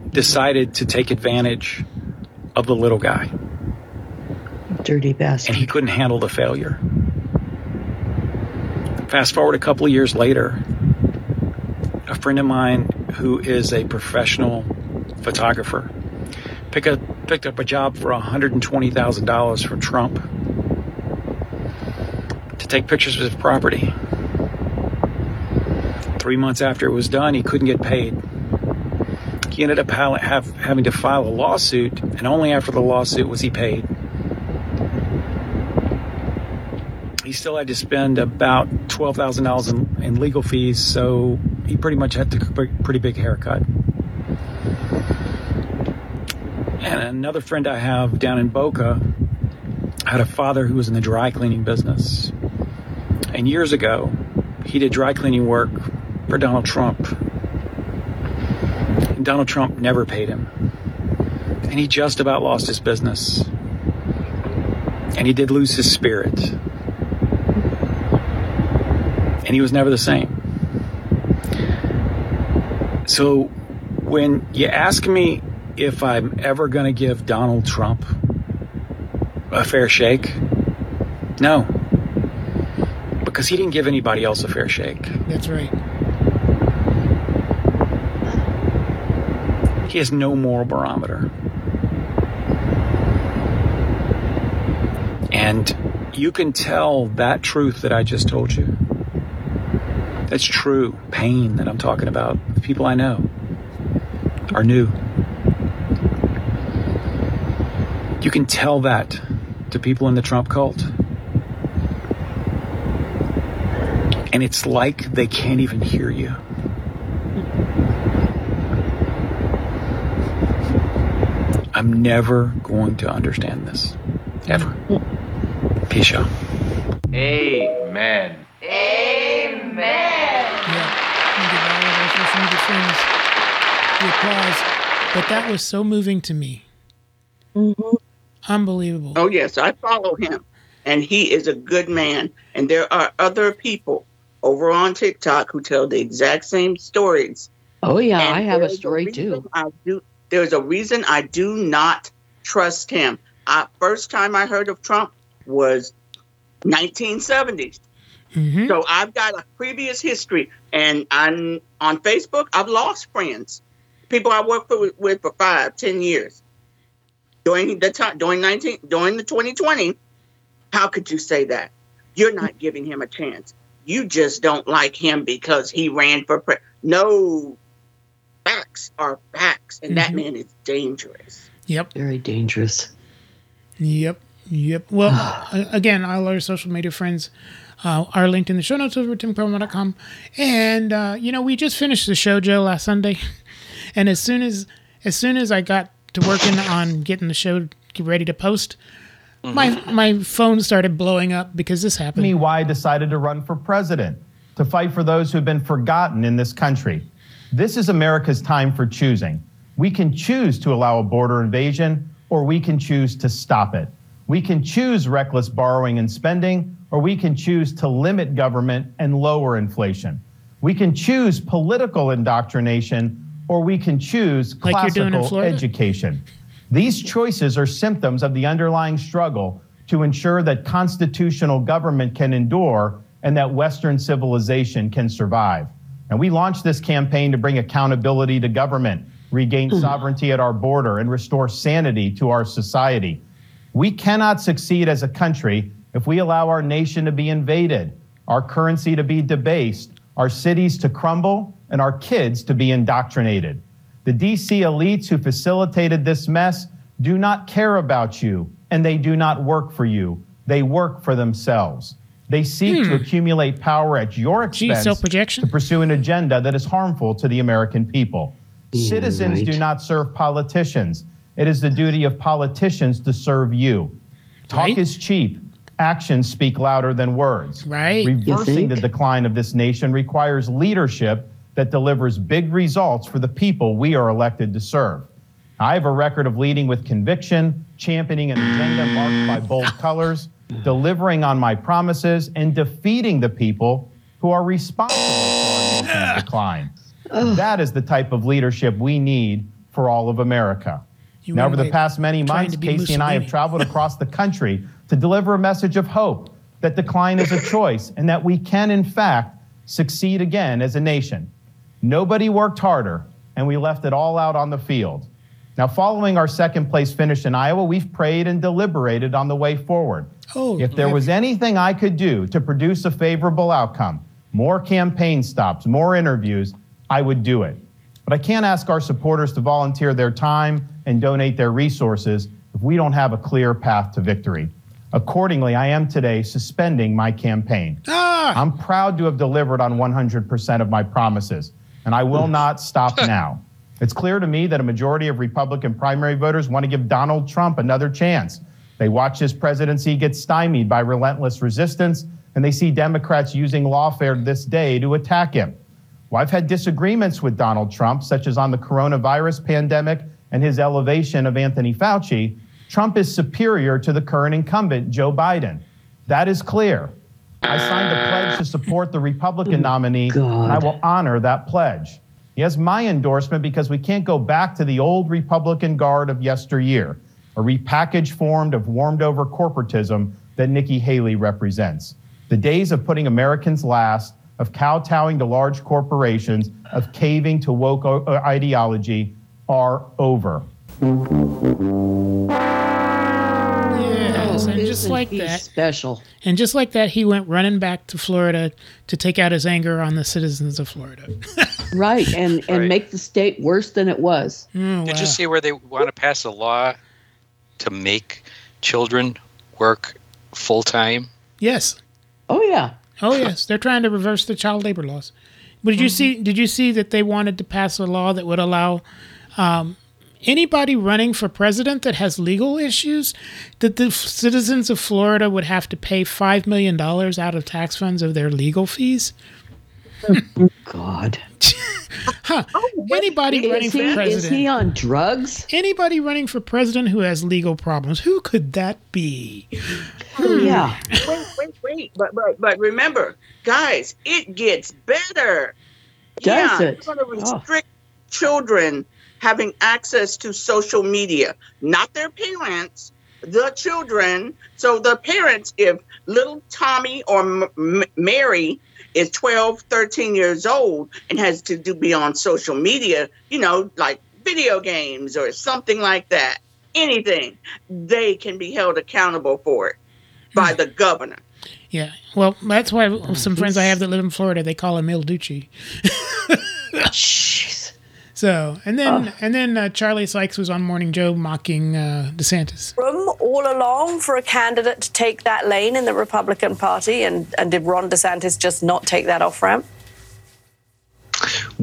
decided to take advantage of the little guy Dirty bastard. and he couldn't handle the failure. Fast forward a couple of years later, a friend of mine who is a professional photographer pick up, picked up a job for $120,000 from Trump to take pictures of his property. Three months after it was done, he couldn't get paid. He ended up having to file a lawsuit, and only after the lawsuit was he paid. He still had to spend about twelve thousand dollars in, in legal fees, so he pretty much had a pretty big haircut. And another friend I have down in Boca had a father who was in the dry cleaning business, and years ago he did dry cleaning work for Donald Trump. And Donald Trump never paid him. And he just about lost his business. And he did lose his spirit. And he was never the same. So when you ask me if I'm ever going to give Donald Trump a fair shake, no. Because he didn't give anybody else a fair shake. That's right. He has no moral barometer. And you can tell that truth that I just told you. That's true pain that I'm talking about. The people I know are new. You can tell that to people in the Trump cult. And it's like they can't even hear you. I'm never going to understand this. Ever. Peace out. Amen. Yeah. And give all of our social media friends the applause. But that was so moving to me. Mm-hmm. Unbelievable. Oh yes, I follow him, and he is a good man. And there are other people over on TikTok who tell the exact same stories. Oh yeah, And I have a story reason too. I do. There's a reason I do not trust him. I, first time I heard of Trump was 1970s. hmm So I've got a previous history, and I'm on Facebook. I've lost friends, people I worked for, with for five, ten years. During the time, during nineteen, during the 2020, how could you say that? You're not giving him a chance. You just don't like him because he ran for pre- no. Facts are facts, and that Mhm. man is dangerous. Yep. Very dangerous. Yep. Yep. Well, again, all our social media friends uh, are linked in the show notes over at timcorrimal.com. And, uh, you know, we just finished the show, Joe, last Sunday. And as soon as as soon as I got to working on getting the show ready to post, Mm-hmm. my my phone started blowing up because this happened. me why I decided to run for president to fight for those who've been forgotten in this country. This is America's time for choosing. We can choose to allow a border invasion, or we can choose to stop it. We can choose reckless borrowing and spending, or we can choose to limit government and lower inflation. We can choose political indoctrination, or we can choose Like you're doing in classical Florida? education. These choices are symptoms of the underlying struggle to ensure that constitutional government can endure and that Western civilization can survive. And we launched this campaign to bring accountability to government, regain hmm. sovereignty at our border, and restore sanity to our society. We cannot succeed as a country if we allow our nation to be invaded, our currency to be debased, our cities to crumble, and our kids to be indoctrinated. The DC elites who facilitated this mess do not care about you, and they do not work for you. They work for themselves. They seek to hmm. accumulate power at your expense self-projection. to pursue an agenda that is harmful to the American people. Yeah, Citizens right. do not serve politicians. It is the duty of politicians to serve you. Talk Right. is cheap. Actions speak louder than words. Right. Reversing the decline of this nation requires leadership that delivers big results for the people we are elected to serve. I have a record of leading with conviction, championing an agenda marked by bold colors, delivering on my promises, and defeating the people who are responsible for our nation's decline. That is the type of leadership we need for all of America. You now, over the past many months, to be Casey and I have traveled across the country to deliver a message of hope that decline is a choice and that we can, in fact, succeed again as a nation. Nobody worked harder, and we left it all out on the field. Now, following our second place finish in Iowa, we've prayed and deliberated on the way forward. Oh, if there was anything I could do to produce a favorable outcome, more campaign stops, more interviews, I would do it. But I can't ask our supporters to volunteer their time and donate their resources if we don't have a clear path to victory. Accordingly, I am today suspending my campaign. Ah, I'm proud to have delivered on 100% of my promises, and I will hmm. not stop now. It's clear to me that a majority of Republican primary voters want to give Donald Trump another chance. They watch his presidency get stymied by relentless resistance, and they see Democrats using lawfare this day to attack him. Well, I've had disagreements with Donald Trump, such as on the coronavirus pandemic and his elevation of Anthony Fauci. Trump is superior to the current incumbent, Joe Biden. That is clear. I signed a pledge to support the Republican nominee, and I will honor that pledge. He has my endorsement because we can't go back to the old Republican guard of yesteryear, a repackaged form of warmed over corporatism that Nikki Haley represents. The days of putting Americans last, of kowtowing to large corporations, of caving to woke uh, ideology are over. Yes, and just like that, special. and just like that, he went running back to Florida to take out his anger on the citizens of Florida. Right, and and Right. make the state worse than it was. Oh, Did wow. you see where they want to pass a law to make children work full time? Yes. Oh yeah. Oh yes, they're trying to reverse the child labor laws. But did you see? Did you see that they wanted to pass a law that would allow um, anybody running for president that has legal issues that the f- citizens of Florida would have to pay five million dollars out of tax funds of their legal fees? God. Huh? Oh, anybody running Is for president. is he on drugs? Anybody running for president who has legal problems? Who could that be? Hmm. Hmm. Yeah. wait, wait, wait. But but but remember, guys, it gets better. Does yeah, it? We're going to Oh. restrict children having access to social media, not their parents, the children. So the parents, if little Tommy or M- M- Mary is 12, 13 years old and has to do be on social media, you know, like video games or something like that, anything, they can be held accountable for it by hmm. the governor. Yeah. Well, that's why some mm-hmm. friends I have that live in Florida they call him Il Duce. So, and then and then uh, Charlie Sykes was on Morning Joe mocking uh, DeSantis. room all along for a candidate to take that lane in the Republican Party? And, and did Ron DeSantis just not take that off ramp?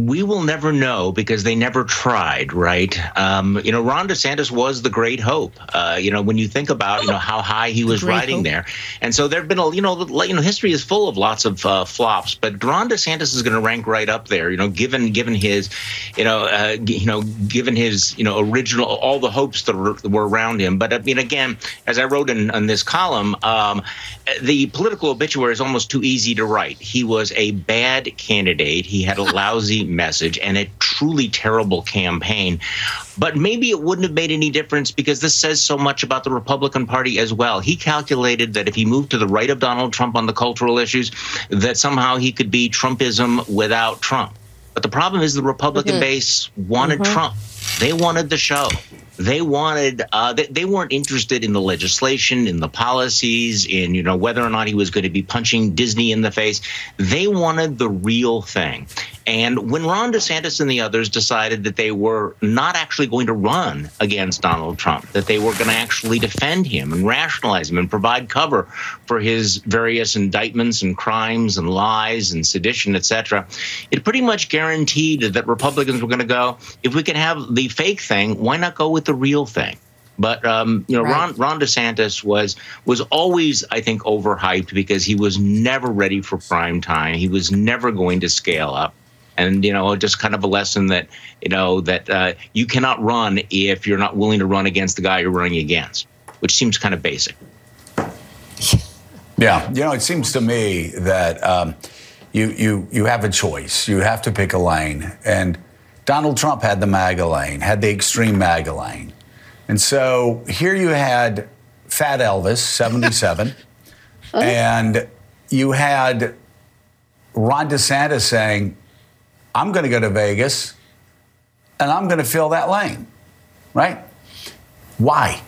We will never know because they never tried, right? Um, you know, Ron DeSantis was the great hope. Uh, you know, when you think about you know how high he was riding hope. there, and so there've been a you know you know history is full of lots of uh, flops, but Ron DeSantis is going to rank right up there. You know, given given his, you know, uh, you know, given his you know original all the hopes that were, that were around him. But I mean, again, as I wrote in, in this column, um, the political obituary is almost too easy to write. He was a bad candidate. He had a lousy message and a truly terrible campaign. But maybe it wouldn't have made any difference because this says so much about the Republican Party as well. He calculated that if he moved to the right of Donald Trump on the cultural issues, that somehow he could be Trumpism without Trump. But the problem is the Republican base wanted Trump. They wanted the show. They wanted. Uh, they, they weren't interested in the legislation, in the policies, in you know whether or not he was going to be punching Disney in the face. They wanted the real thing. And when Ron DeSantis and the others decided that they were not actually going to run against Donald Trump, that they were going to actually defend him and rationalize him and provide cover for his various indictments and crimes and lies and sedition, et cetera, it pretty much guaranteed that Republicans were going to go, if we can have the fake thing, why not go with the real thing? But um, you know, Ron, Ron DeSantis was was always, I think, overhyped because he was never ready for prime time. He was never going to scale up, and you know, just kind of a lesson that you know that uh, you cannot run if you're not willing to run against the guy you're running against, which seems kind of basic. Yeah, you know, it seems to me that um, you you you have a choice. You have to pick a lane, and Donald Trump had the MAGA lane, had the extreme MAGA lane, and so here you had Fat Elvis, seventy-seven, and you had Ron DeSantis saying, "I'm going to go to Vegas, and I'm going to fill that lane," right? Why?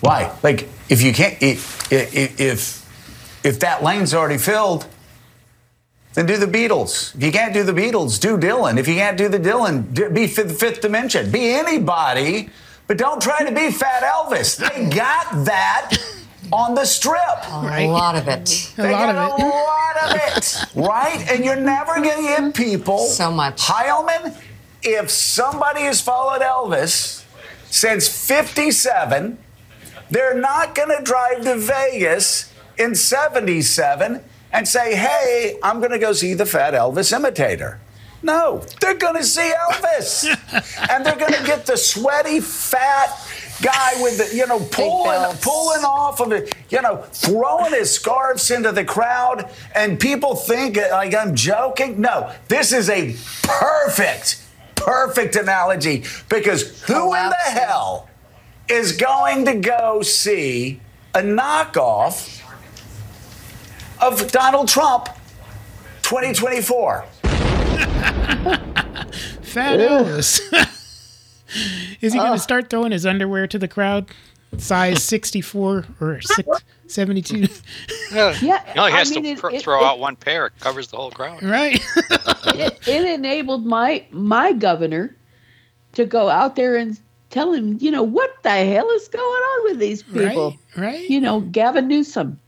Why? Like, if you can't, if if if that lane's already filled, then do the Beatles. If you can't do the Beatles, do Dylan. If you can't do the Dylan, be fifth, fifth Dimension. Be anybody, but don't try to be Fat Elvis. They got that on the strip. Right. A lot of it. A They lot got of a it. lot of it, right? And you're never going to get people. So much. Heilemann, if somebody has followed Elvis since 57, they're not going to drive to Vegas in 77 and say, hey, I'm going to go see the fat Elvis imitator. No, they're going to see Elvis. and they're going to get the sweaty, fat guy with the, you know, pulling, pulling off of it, you know, throwing his scarves into the crowd. And people think like I'm joking. No, this is a perfect, perfect analogy because who in the hell is going to go see a knockoff of Donald Trump 2024? Fat Elvis. Is he going to oh. start throwing his underwear to the crowd? Size 64 or six, 72? Yeah. Yeah, He only I mean, to it- thro- it- throw it- out one pair. It covers the whole crowd. Right. it, it enabled my my governor to go out there and tell him, you know, what the hell is going on with these people? Right. Right. You know, Gavin Newsom.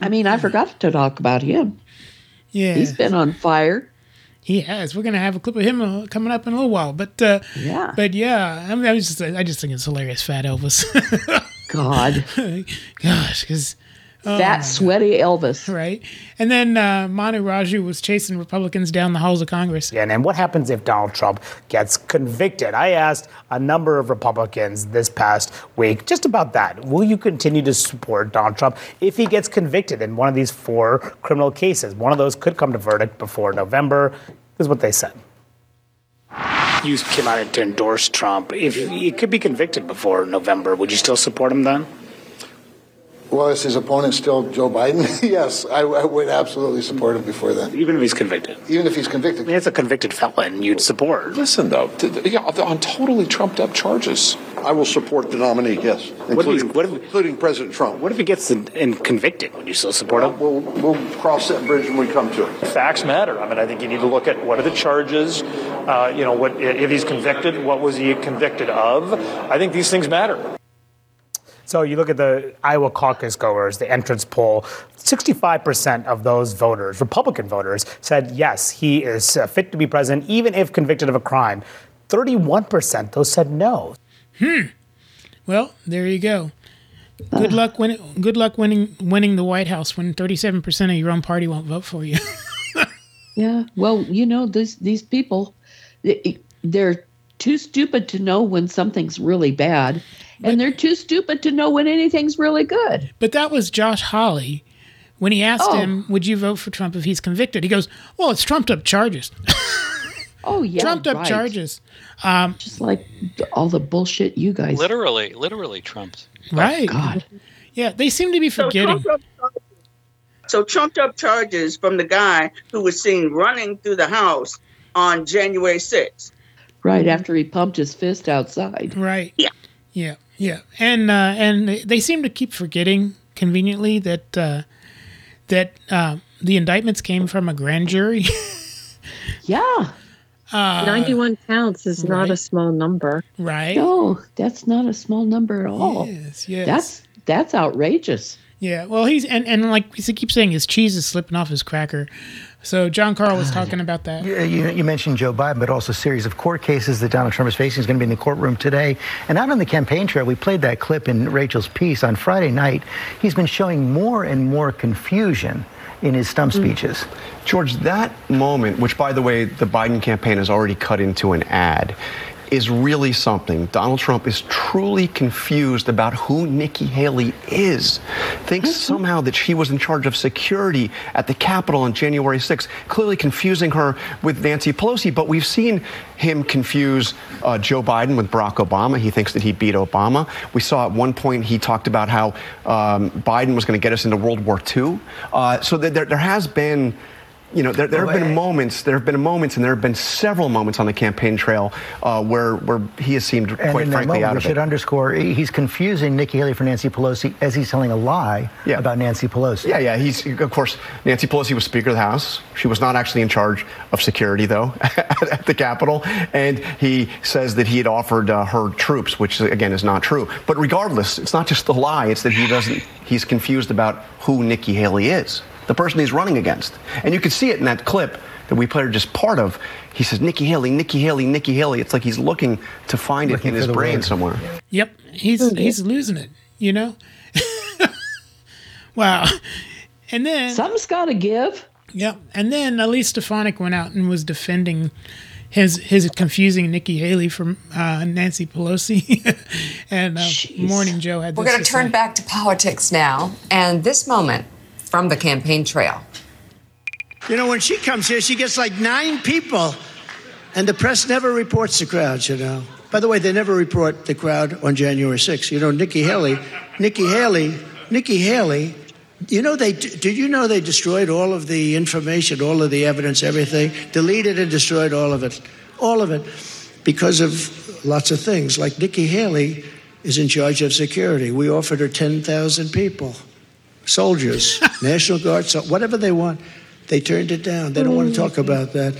I mean, I forgot to talk about him. Yeah. He's been on fire. He has. We're gonna have a clip of him uh, coming up in a little while, but uh, Yeah. but yeah, I mean, I was just, I just think it's hilarious, Fat Elvis. God. Gosh, because Fat, sweaty Elvis. right? And then uh, Manu Raju was chasing Republicans down the halls of Congress. And, and what happens if Donald Trump gets convicted? I asked a number of Republicans this past week just about that. Will you continue to support Donald Trump if he gets convicted in one of these four criminal cases? One of those could come to verdict before November. This is what they said. You came out to endorse Trump. If he could be convicted before November, would you still support him then? Well, is his opponent still Joe Biden? yes, I, I would absolutely support him before then. Even if he's convicted? Even if he's convicted. I mean, it's a convicted felon you'd support. Listen, though, th- th- yeah, on totally trumped up charges. I will support the nominee, yes, What if including, what if- including President Trump. What if he gets in, in convicted? Would you still support him? We'll, we'll cross that bridge when we come to it. Facts matter. I mean, I think you need to look at what are the charges. Uh, you know, what if he's convicted? What was he convicted of? I think these things matter. So you look at the Iowa caucus goers, the entrance poll, 65% of those voters, Republican voters, said yes, he is uh, fit to be president even if convicted of a crime. 31% though said no. Hmm. Well, there you go. Good luck winning. Good luck winning winning the White House when thirty-seven percent of your own party won't vote for you. Yeah. Well, you know, these these people, they're too stupid to know when something's really bad, and they're too stupid to know when anything's really good. But that was Josh Hawley when he asked Oh. him, "Would you vote for Trump if he's convicted?" He goes, "Well, it's trumped up charges. Oh yeah, trumped up right. charges." Um, Just like all the bullshit you guys. Literally, literally trumped. right. God. Yeah, they seem to be forgetting. trumped, up charges, so trumped up charges from the guy who was seen running through the house on January 6th. Right after he pumped his fist outside. Right. Yeah. Yeah. Yeah. And uh, and they seem to keep forgetting conveniently that uh, that uh, the indictments came from a grand jury. yeah. Uh, 91 counts is not right. a small number. Right. No, that's not a small number at all. Yes, yes. That's that's outrageous. Yeah, well, he's and, and like he keeps saying, his cheese is slipping off his cracker. So Jon Karl was talking about that. You, you you mentioned Joe Biden, but also a series of court cases that Donald Trump is facing is going to be in the courtroom today. And out on the campaign trail, we played that clip in Rachel's piece on Friday night. He's been showing more and more confusion in his stump mm. speeches. George, that moment, which by the way, the Biden campaign has already cut into an ad, is really something. Donald Trump is truly confused about who Nikki Haley is. Thinks somehow that she was in charge of security at the Capitol on January 6th, clearly confusing her with Nancy Pelosi. But we've seen him confuse uh, Joe Biden with Barack Obama. He thinks that he beat Obama. We saw at one point he talked about how um, Biden was going to get us into World War II. Uh, so there, there has been you know, there, there have been moments, there have been moments, and there have been several moments on the campaign trail uh, where where he has seemed And quite frankly moment, out we of should it. underscore he's confusing Nikki Haley for Nancy Pelosi as he's telling a lie about Nancy Pelosi. Yeah, yeah. He's of course Nancy Pelosi was Speaker of the House. She was not actually in charge of security though at the Capitol, and he says that he had offered uh, her troops, which again is not true. But regardless, it's not just the lie; it's that he doesn't. He's confused about who Nikki Haley is, the person he's running against, and you can see it in that clip that we played just part of. He says Nikki Haley, Nikki Haley, Nikki Haley. It's like he's looking to find it in his brain word. somewhere. Yep, he's he's losing it. You know. wow. And then something's got to give. Yep. And then Elise Stefanik went out and was defending his his confusing Nikki Haley from uh, Nancy Pelosi. and uh, Morning Joe had We're going to turn say. back to politics now, and this moment from the campaign trail. You know, when she comes here, she gets like nine people And the press never reports the crowds, you know. By the way, they never report the crowd on January 6th. You know, Nikki Haley, Nikki Haley, Nikki Haley. You know, they did you know they destroyed all of the information, all of the evidence, everything, deleted and destroyed all of it, all of it, because of lots of things. Like Nikki Haley is in charge of security. We offered her 10,000 people, soldiers, National Guard, so whatever they want. They turned it down. They don't want to talk about that.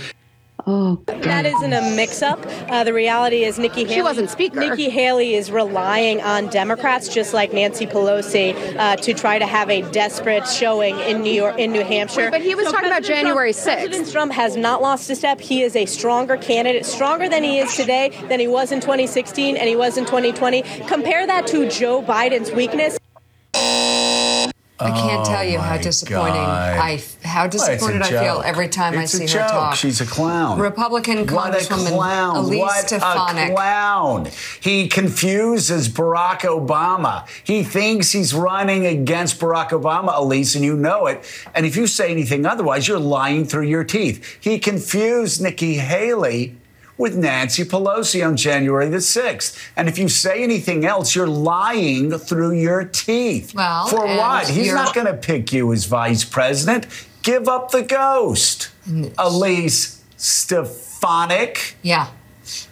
Oh, That isn't a mix-up. Uh, the reality is Nikki Haley. She wasn't speaker. Nikki Haley is relying on Democrats, just like Nancy Pelosi, uh, to try to have a desperate showing in New York, in New Hampshire. Wait, but he was talking about President January Trump, President Trump has not lost a step. He is a stronger candidate, stronger than he is today, than he was in 2016 and he was in 2020. Compare that to Joe Biden's weakness. I can't Oh, tell you how disappointing God. I how Well, disappointed I feel every time It's I a see joke. her talk. She's a clown. Republican What a clown. Elise what Stefanik. a clown. He confuses Barack Obama. He thinks he's running against Barack Obama, Elise, and you know it. And if you say anything otherwise, you're lying through your teeth. He confused Nikki Haley with Nancy Pelosi on January the 6th. And if you say anything else, you're lying through your teeth. Well, For what? He's you're- not going to pick you as vice president. Give up the ghost. Elise Stefanik. Yeah.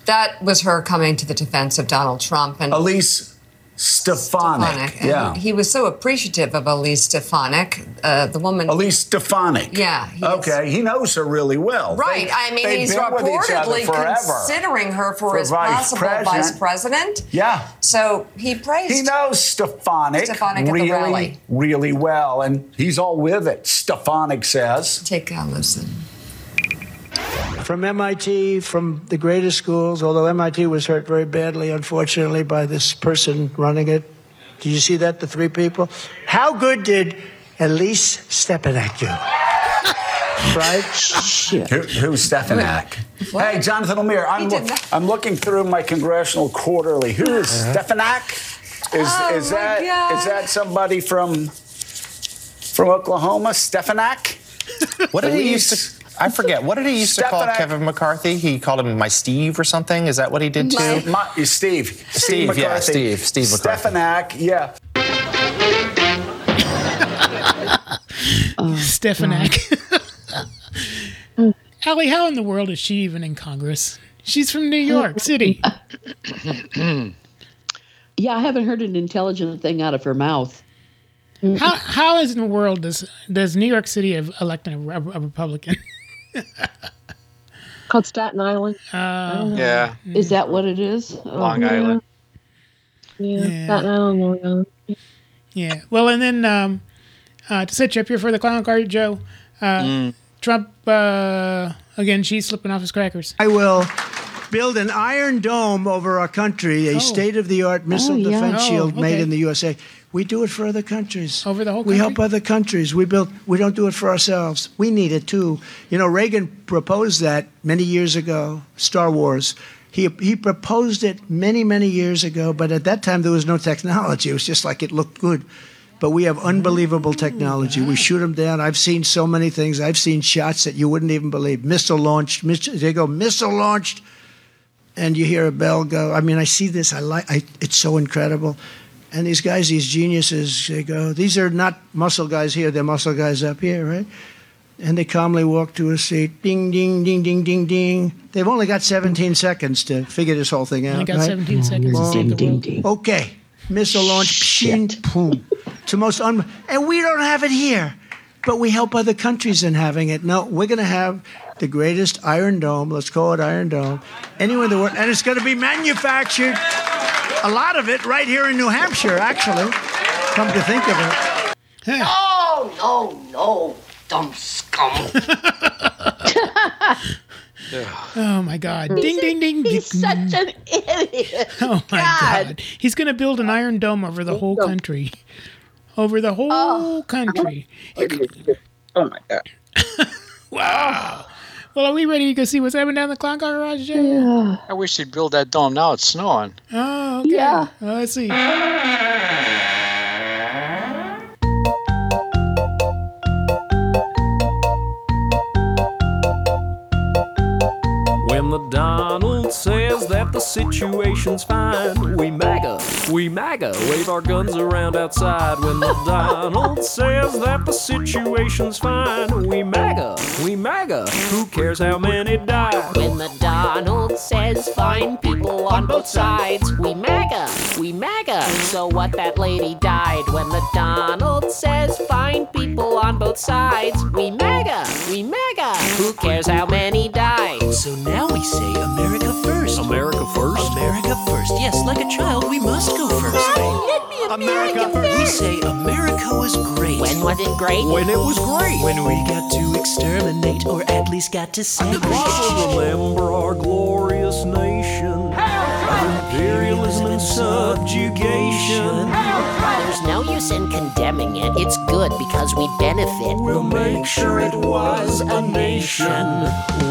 That was her coming to the defense of Donald Trump and Elise Stefanik. Stefanik. Yeah. He was so appreciative of Elise Stefanik, uh, the woman. Elise Stefanik. Yeah. he is- Okay, he knows her really well. Right. They- I mean, he's been with each other reportedly considering her for, For his vice possible president. vice president. Yeah. So he praised. He knows Stefanik, Stefanik really, really well, and he's all with it. Stefanik says. Take a listen. From MIT, from the greatest schools, although MIT was hurt very badly, unfortunately, by this person running it. Did you see that, the three people? How good did Elise Stepanek do? right? Who, who's Stefanik? Hey, Jonathan Lemire, I'm, did look, I'm looking through my congressional quarterly. Who is uh-huh. Stefanik? Is, Oh, is my that God. is that somebody from from Oklahoma? Stefanik? What did he Elise used to? I forget. What did he used to call Stefanik. Kevin McCarthy? He called him my Steve or something. Is that what he did too? My, Steve. Steve, yeah, McCarthy. Steve, Steve McCarthy. Stefanik, yeah. Stefanak. Allie, how in the world is she even in Congress? She's from New York City. Yeah, I haven't heard an intelligent thing out of her mouth. How how is in the world does does New York City have elected a, re- a Republican? Called Staten Island. Uh, Yeah. Is that what it is? Oh, Long Island. Yeah, Yeah. Staten Island, Long Island. Yeah. Well, and then um, uh, to set you up here for the clown card, Joe, uh, Mm. Trump uh, again. She's slipping off his crackers. I will build an iron dome over our country, a Oh. state of the art missile Oh, yeah. defense Oh, shield made in the USA. We do it for other countries. Over the whole We help other countries. We build. We don't do it for ourselves. We need it too. You know, Reagan proposed that many years ago. Star Wars. He he proposed it many many years ago, but at that time there was no technology. It was just like it looked good. But we have unbelievable technology. We shoot them down. I've seen so many things. I've seen shots that you wouldn't even believe. Missile launched. They go missile launched and you hear a bell go. I mean, I see this. I like. I, it's so incredible. And these guys, these geniuses, they go. These are not muscle guys here. They're muscle guys up here, right? And they calmly walk to a seat. Ding, ding, ding, ding, ding, ding. They've only got 17 seconds to figure this whole thing out. Only got right? 17 seconds to save the world. Okay, missile launch. Pshing, boom. It's the most un. And we don't have it here, but we help other countries in having it. No, we're going to have the greatest Iron Dome. Let's call it Iron Dome. Anywhere in the world, and it's going to be manufactured. A lot of it right here in New Hampshire, actually. Come to think of it. No, no, no, dumb scum. Oh my God! Ding, ding, ding! He's ding. such an idiot. Oh my God. He's going to build an iron dome over the whole country. Over the whole oh. country. Oh my God. Wow. Well, are we ready to go see what's happening down the clown car garage, Yeah. I wish they'd build that dome. Now it's snowing. Oh, okay. Yeah. Oh, well, let's see. the Donald says that the situation's fine. We MAGA, we MAGA, wave our guns around outside. When the Donald says that the situation's fine, we MAGA, we MAGA, who cares how many die? When the Donald says fine people on both sides, we MAGA, we MAGA. So what that lady died when the Donald says fine people on both sides, we MAGA, we MAGA. Who cares how many die? So now we say America first. America first? America first. Yes, like a child, we must go first. America first. We say America was great. When was it great? When it was great. When we got to exterminate, or at least got to segregate. Remember our glorious nation. Imperialism and subjugation. There's no use in condemning it. It's good because we benefit. We'll make sure it was a nation.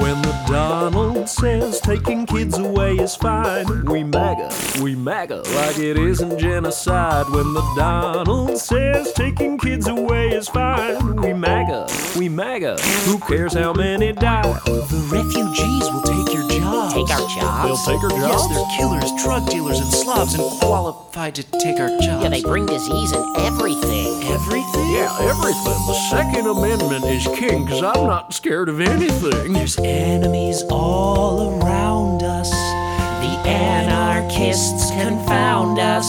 When the Donald says taking kids away is fine, we MAGA, we MAGA, like it isn't genocide. When the Donald says taking kids away is fine, we MAGA, we MAGA, who cares how many die? The refugees will take your jobs. Take our jobs? They'll take our Yes, jobs? they're killers, drug dealers, and slobs, and qualified to take our jobs. Yeah, they bring disease and everything. Everything? Yeah, everything. The Second Amendment is king because I'm not scared of anything. There's enemies all around us. The anarchists confound us.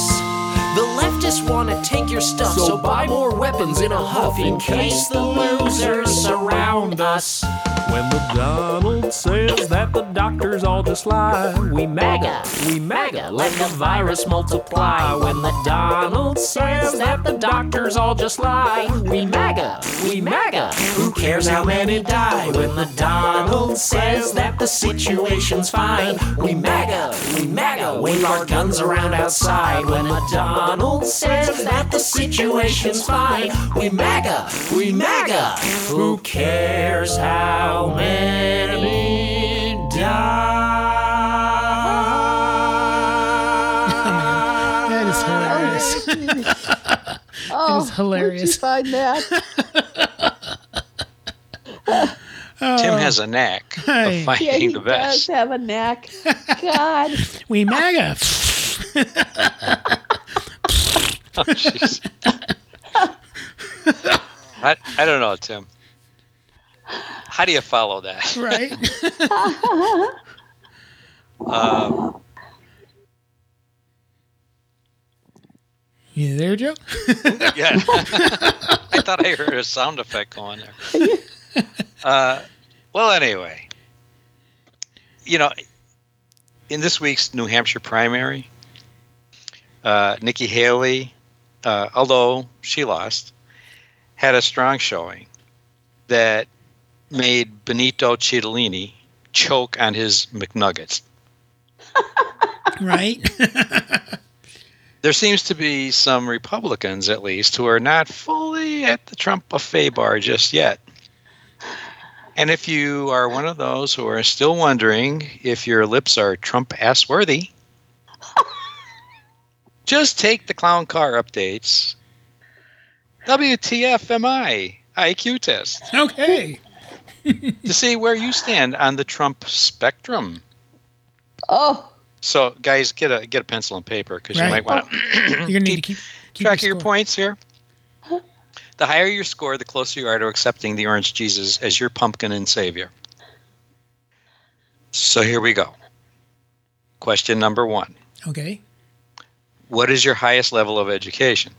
The leftists want to take your stuff, so, buy more weapons in a huff in case the losers surround us. When the Donald says that the doctors all just lie, we MAGA, we MAGA, let the virus multiply. When the Donald says that the doctors all just lie, we MAGA, we MAGA, Who cares how many die when the Donald says that the situation's fine? We MAGA, we MAGA, wave our guns around outside when the Donald says that the situation's fine. We MAGA, we MAGA, who cares how many die? That is hilarious. Oh, is hilarious. Where'd you find that? Tim oh. has a knack Hey. of finding yeah, he the best. does have a knack. God. We MAGA. Oh, jeez. I, I don't know, Tim. How do you follow that? right? Um, You there, Joe? yeah. I thought I heard a sound effect going there. Uh, well, anyway, you know, in this week's New Hampshire primary, uh, Nikki Haley, uh, although she lost, had a strong showing that made Benito Cittadini choke on his McNuggets. right? there seems to be some Republicans, at least, who are not fully at the Trump buffet bar just yet. And if you are one of those who are still wondering if your lips are Trump ass worthy, just take the clown car updates. WTFMI IQ test Okay. to see where you stand on the Trump spectrum. Oh, So, guys, get a get a pencil and paper because you might want oh. to You're gonna need to keep, keep track of your your points here. The higher your score, the closer you are to accepting the orange Jesus as your pumpkin and savior. So here we go. Question number one Okay. What is your highest level of education?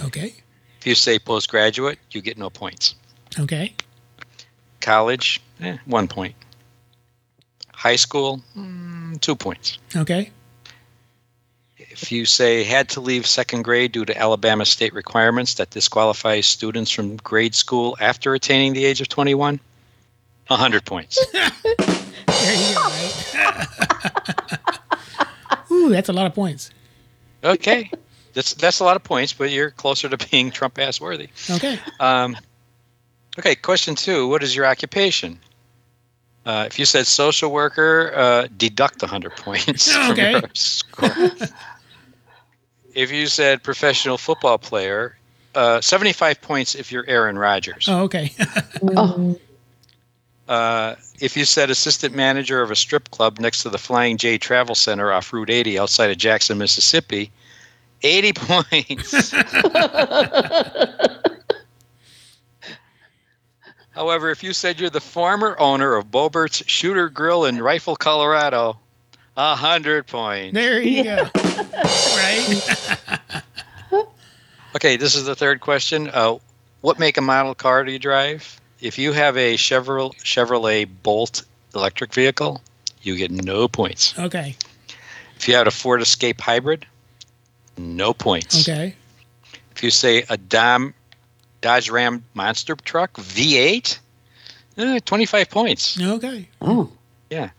Okay. If you say postgraduate, you get no points. Okay. College, eh, one point. High school, mm, two points. Okay. If you say had to leave second grade due to Alabama state requirements that disqualifies students from grade school after attaining the age of 21, 100 points. There you go, right? Ooh, that's a lot of points. Okay. That's that's a lot of points, but you're closer to being Trump ass worthy. Okay. Um, okay, question two. What is your occupation? Uh, if you said social worker, uh, deduct 100 points from Okay. your score. if you said professional football player, uh, 75 points if you're Aaron Rodgers. Oh, okay. oh, Uh, if you said assistant manager of a strip club next to the Flying J Travel Center off Route 80 outside of Jackson, Mississippi, 80 points. However, if you said you're the former owner of Boebert's Shooter Grill in Rifle, Colorado, a 100 points. There you go. right? Okay, this is the third question. Uh, what make and model car do you drive? If you have a Chevrolet, Chevrolet Bolt electric vehicle, you get no points. Okay. If you have a Ford Escape hybrid, no points. Okay. If you say a Dom, Dodge Ram monster truck V8, eh, 25 points. Okay. Oh. Yeah.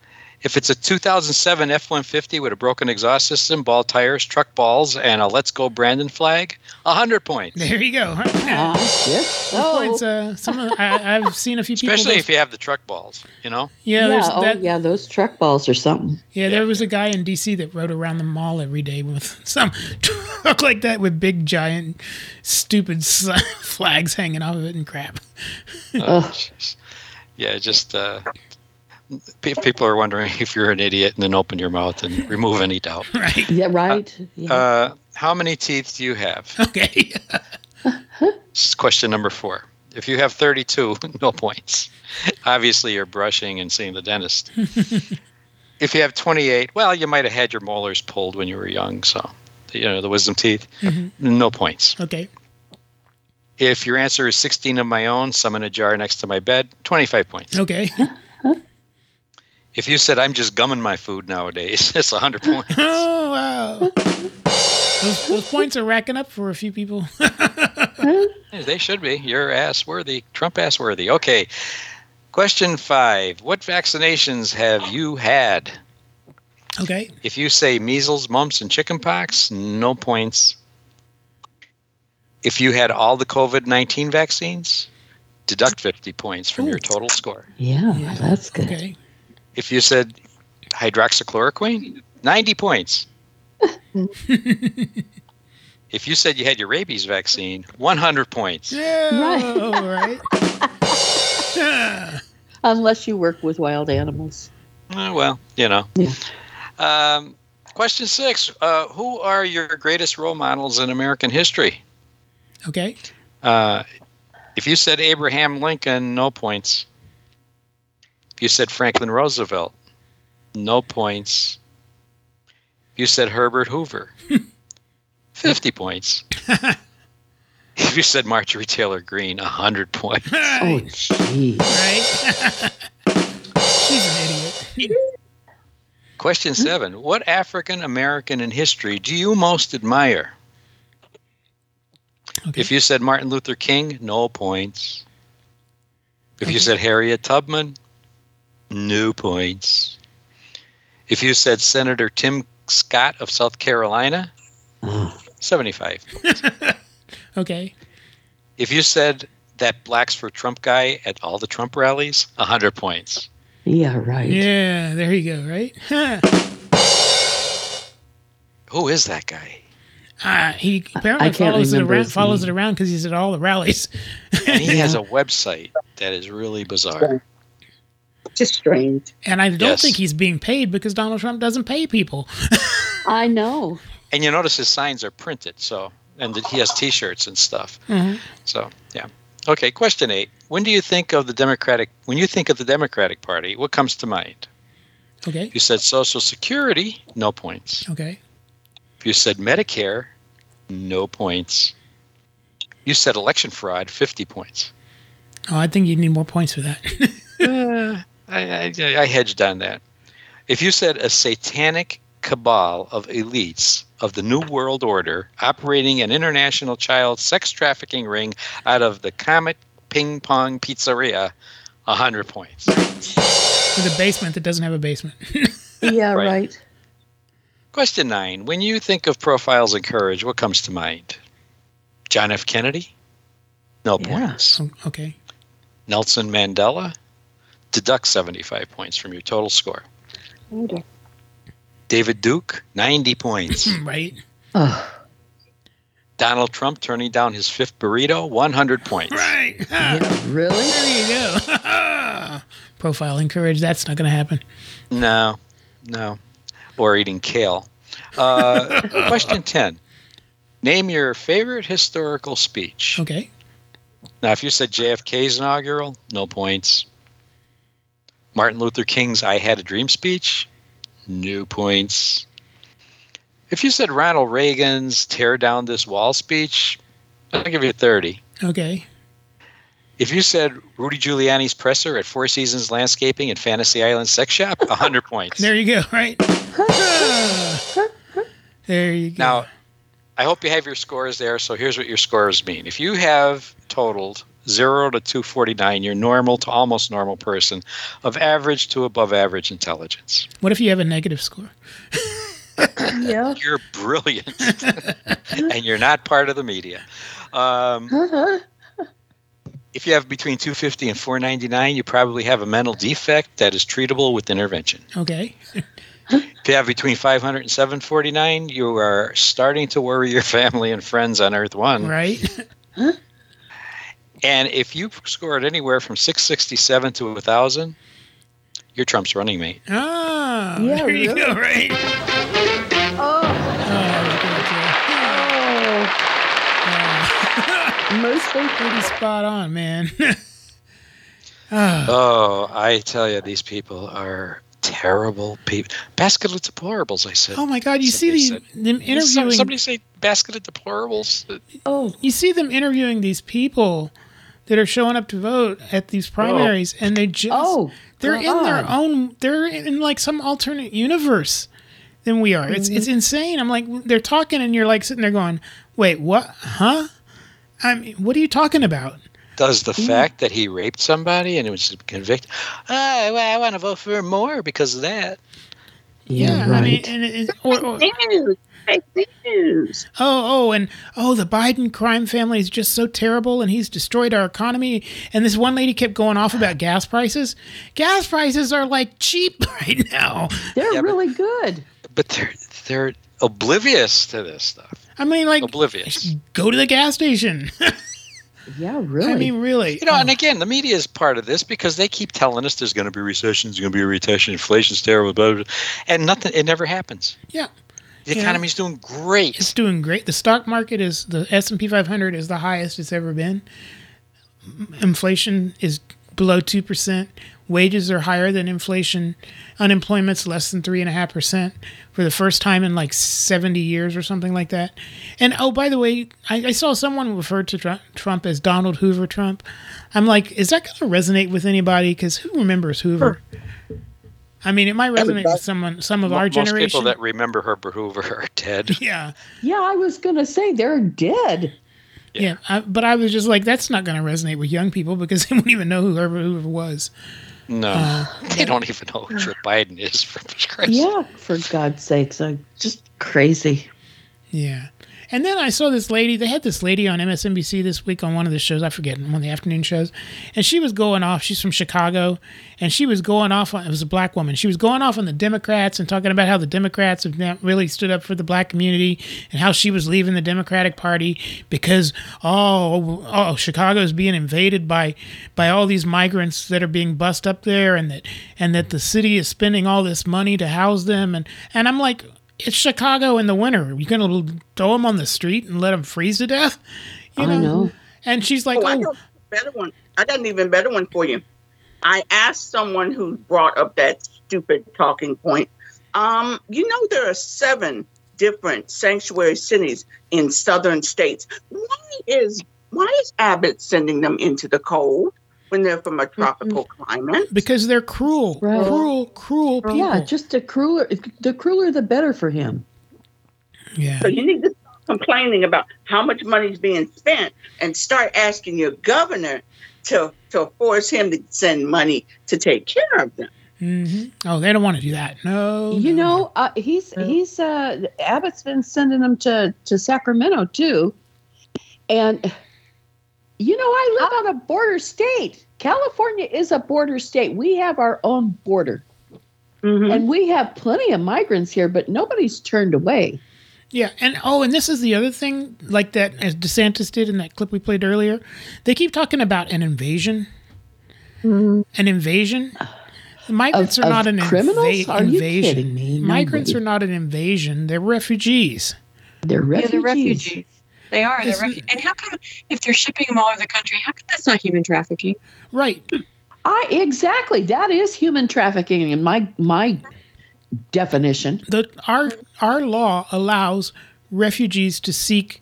If it's a 2007 F 150 with a broken exhaust system, ball tires, truck balls, and a Let's Go Brandon flag, 100 points. There you go. Ah, yes. Those Oh. points, uh, some of, I, I've seen a few people. Especially that- if you have the truck balls, you know? yeah, Yeah, there's oh, that, yeah, those truck balls or something. Yeah, there was a guy in DC that rode around the mall every day with some truck like that with big, giant, stupid flags hanging off of it and crap. Oh, yeah, just uh, pe- people are wondering if you're an idiot and then open your mouth and remove any doubt. Right. Yeah, right. Yeah. Uh, how many teeth do you have? Okay. This is question number four. If you have 32, no points. Obviously, you're brushing and seeing the dentist. if you have 28, well, you might have had your molars pulled when you were young, so you know the wisdom teeth. Mhm. No points. Okay. If your answer is 16 of my own, some in a jar next to my bed, 25 points. Okay. If you said I'm just gumming my food nowadays, it's 100 points. Oh wow. Those, those points are racking up for a few people. They should be. You're ass worthy. Trump ass worthy. Okay. Question five. What vaccinations have you had? okay. If you say measles, mumps, and chickenpox, no points. If you had all the COVID 19 vaccines, deduct 50 points from your total score. Yeah, that's good. Okay. If you said hydroxychloroquine, 90 points. if you said you had your rabies vaccine, 100 points. Yeah. Right. Yeah. Unless you work with wild animals. Uh, well, you know. Yeah. Um, question six uh, Who are your greatest role models in American history? Okay. Uh, if you said Abraham Lincoln, no points. If you said Franklin Roosevelt, no points. If you said Herbert Hoover, 50 points. if you said Marjorie Taylor Greene, 100 points. Oh, jeez. Right. She's an idiot. Question seven What African American in history do you most admire? Okay. If you said Martin Luther King, no points. If you said Harriet Tubman, no points. If you said Senator Tim Scott of South Carolina, 75. Okay. If you said that Blacks for Trump guy at all the Trump rallies, 100 points. Yeah, right. Yeah. There you go. Right. Who is that guy? Uh, he apparently I follows it around. Follows it around because he's at all the rallies. And he has a website that is really bizarre. Just strange. And I don't Yes. think he's being paid because Donald Trump doesn't pay people. I know. And you notice his signs are printed, so and that he has T-shirts and stuff. Mhm. So yeah. Okay. Question eight. When do you think of the Democratic? When you think of the Democratic Party, what comes to mind? Okay. You said Social Security, no points. Okay. If you said Medicare, no points. You said election fraud, fifty points. Oh, I think you need more points for that. Uh, I, I, I hedged on that. If you said a satanic cabal of elites of the New World Order operating an international child sex trafficking ring out of the Comet Ping Pong Pizzeria, 100 points. With a basement that doesn't have a basement. Yeah, Right. right. Question nine. When you think of profiles in courage, what comes to mind? John F. Kennedy? No Yeah. points. Oh, okay. Nelson Mandela? Deduct 75 points from your total score. Okay. David Duke? 90 points. Right. Oh, Donald Trump turning down his fifth burrito? 100 points. Right. yeah, really? There you go. profile encouraged. That's not going to happen. No, no. Or eating kale. Uh, question 10. Name your favorite historical speech. Okay. Now, if you said JFK's inaugural, no points. Martin Luther King's I Had a Dream speech, no points. If you said Ronald Reagan's Tear Down This Wall speech, I'll give you 30. Okay. If you said Rudy Giuliani's presser at Four Seasons Landscaping and Fantasy Island Sex Shop, 100 points. There you go, right? there you go. Now, I hope you have your scores there. So here's what your scores mean. If you have totaled 0 to 249, you're normal to almost normal person of average to above average intelligence. What if you have a negative score? yeah. You're brilliant. and you're not part of the media. Um, if you have between 250 and 499, you probably have a mental defect that is treatable with intervention. Okay. If you have between 500 and 749, you are starting to worry your family and friends on Earth One. Right. And if you scored anywhere from 667 to 1,000, you're Trump's running mate. Ah, Yeah, there you go, really. right? Mostly pretty spot on, man. Oh, I tell you, these people are terrible people. Basket of deplorables, I said. Oh my God! You see the, them Did some- interviewing. Somebody say basket of deplorables? Oh, you see them interviewing these people that are showing up to vote at these primaries, and they just Oh, they're in their uh-uh. own they're in like some alternate universe than we are. It's mm-hmm. it's insane. I'm like they're talking, and you're like sitting there going, "Wait, what? Huh? I mean, what are you talking about?" Does the mm-hmm. fact that he raped somebody and it was convicted? Oh, ah, well, I want to vote for more because of that. Yeah, I mean, and it, or, or, Oh, oh, and oh, the Biden crime family is just so terrible, and he's destroyed our economy. And this one lady kept going off about gas prices. Gas prices are like cheap right now. They're really good. But they're they're oblivious to this stuff. I mean, like, Oblivious. go to the gas station. Yeah, really. I mean, really. You know, and oh. again, the media is part of this because they keep telling us there's going to be recession, there's going to be a recession, inflation's terrible, blah, blah, blah, and nothing. It never happens. Yeah. The Yeah. economy's doing great. It's doing great. The stock market is the S and P 500 is the highest it's ever been. Inflation is below two percent. Wages are higher than inflation. Unemployment's less than three and a half percent for the first time in like seventy years or something like that. And oh, by the way, I, I saw someone refer to Trump as Donald Hoover Trump. I'm like, is that going to resonate with anybody? Because who remembers Hoover? I mean, it might resonate with someone, some of Mo- our Most generation. people that remember Herbert Hoover are dead. yeah. Yeah, I was gonna say they're dead. Yeah, I, but I was just like, that's not going to resonate with young people because they won't even know who Herbert Hoover was. No, Uh, they don't even know who Joe Biden is. For Christ's Yeah, for God's sakes, I'm just crazy. Yeah. And then I saw this lady. They had this lady on MSNBC this week on one of the shows. I forget one of the afternoon shows, and she was going off. She's from Chicago, and she was going off on. It was a black woman. She was going off on the Democrats and talking about how the Democrats have not really stood up for the black community, and how she was leaving the Democratic Party because oh, oh, Chicago is being invaded by by all these migrants that are being bussed up there, and that and that the city is spending all this money to house them, and and I'm like it's Chicago in the winter. You gonna throw them on the street and let them freeze to death? You I know. And she's like, oh, I "Oh, got a better one. I got an even better one for you. I asked someone who brought up that stupid talking point. Um, you know there are seven different sanctuary cities in southern states. Why is why is Abbott sending them into the cold when they're from a tropical climate? because they're cruel, Right. cruel, cruel people." Yeah, just the crueler, the crueler, the better for him. yeah. So you need to stop complaining about how much money is being spent and start asking your governor to to force him to send money to take care of them. Mm-hmm. Oh, they don't want to do that. No. You know, uh, he's he's uh, Abbott's been sending them to to Sacramento too, and you know, I live on a border state. California is a border state. We have our own border, and we have plenty of migrants here, but nobody's turned away. Yeah, and oh, and this is the other thing, like that as DeSantis did in that clip we played earlier. They keep talking about an invasion. Mhm. an invasion. Migrants Of- are not an criminals? inva- Are you invasion. kidding me? Migrants Nobody. are not an invasion. They're refugees. They're Yeah, refugees. they're refugees. They are. They're Isn't- refu- and how come if they're shipping them all over the country, how come that's not human trafficking? Right. I exactly. That is human trafficking in my my definition. The our our law allows refugees to seek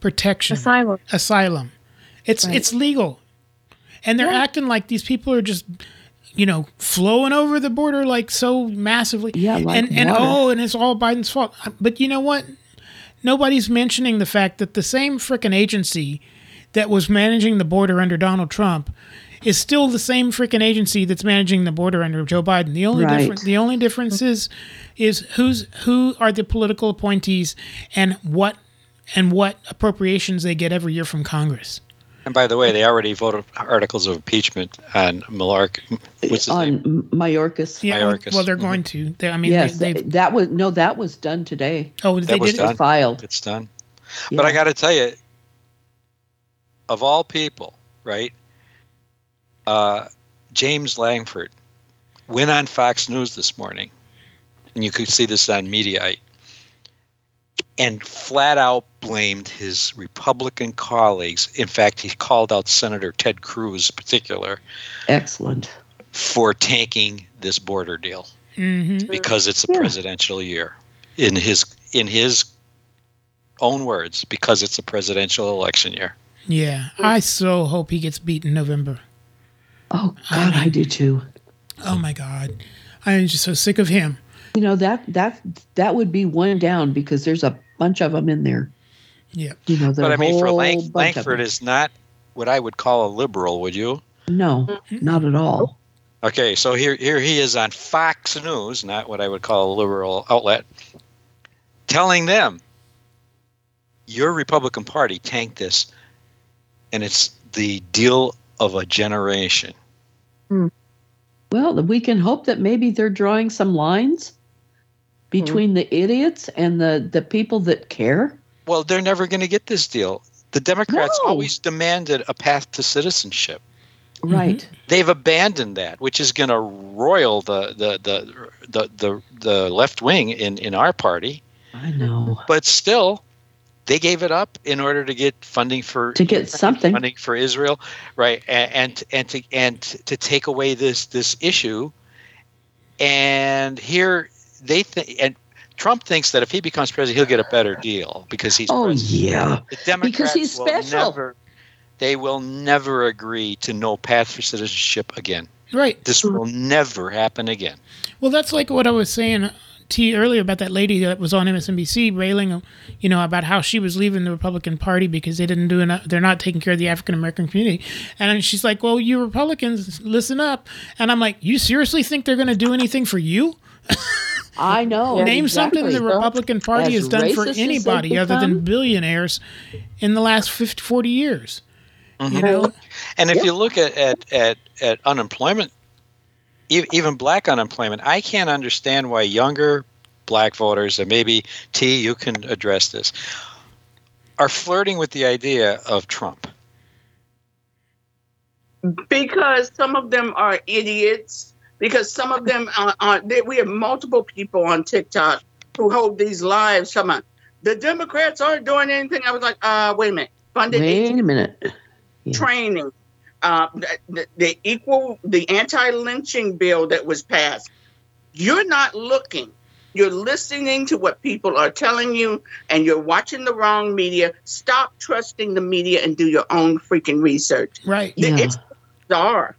protection. Asylum. Asylum. It's Right. it's legal. And they're acting like these people are just you know, flowing over the border like so massively. Yeah, like and and water. oh, and it's all Biden's fault. But you know what? Nobody's mentioning the fact that the same frickin' agency that was managing the border under Donald Trump is still the same frickin' agency that's managing the border under Joe Biden. The only Right. difference the only difference is is who's who are the political appointees and what and what appropriations they get every year from Congress. And by the way, they already voted articles of impeachment on Malark. What's his name? on Mayorkas. Yeah, Mayorkas. well, they're going to. They, I mean, yes, they, that, they've, that was no, that was done today. oh, That they was did. done. It? Filed. It's done. But I got to tell you, of all people, right? Uh, James Lankford went on Fox News this morning, and you could see this on Mediaite, and flat out blamed his Republican colleagues. In fact, he called out Senator Ted Cruz, in particular, Excellent. for tanking this border deal hmm because it's a Yeah. presidential year. In his in his own words, because it's a presidential election year. Yeah, I so hope he gets beat in November. Oh God, I do too. Oh my God, I'm just so sick of him. You know that that that would be one down because there's a bunch of them in there. Yeah. You know, but I mean, for whole Lang- Lankford is not what I would call a liberal. Would you? no, not at all. Okay, so here here he is on Fox News, not what I would call a liberal outlet, telling them your Republican Party tanked this, and it's the deal of a generation. Hmm. Well, we can hope that maybe they're drawing some lines hmm. between the idiots and the the people that care. Well, they're never going to get this deal. The Democrats No. always demanded a path to citizenship. Right. Mm-hmm. They've abandoned that, which is going to roil the the the the the, the left wing in in our party. I know. But still, they gave it up in order to get funding for To get something. funding for Israel, right? And and, and to and to take away this this issue. And here they think, and Trump thinks that if he becomes president, he'll get a better deal because he's Oh president. yeah. The Democrats Because he's will special. never- they will never agree to no path for citizenship again. Right. This will never happen again. Well, that's like what I was saying to you earlier about that lady that was on MSNBC railing, you know, about how she was leaving the Republican Party because they didn't do enough. They're not taking care of the African American community. And she's like, "Well, you Republicans, listen up." And I'm like, "You seriously think they're going to do anything for you?" I know. Name exactly. something the Republican Party As has done for racist as they've anybody other than billionaires in the last 50, 40 years. You mm-hmm. know, And if Yep. you look at at at, at unemployment, even black unemployment, I can't understand why younger black voters, and maybe T, you can address this, are flirting with the idea of Trump. because some of them are idiots. Because some of them are, are they, we have multiple people on TikTok who hold these lives. Come on, the Democrats aren't doing anything. I was like, uh, wait a minute, funded Wait a minute. training, uh, the, the, the equal, the anti-lynching bill that was passed. You're not looking. You're listening to what people are telling you, and you're watching the wrong media. Stop trusting the media and do your own freaking research. right? Yeah. It's bizarre.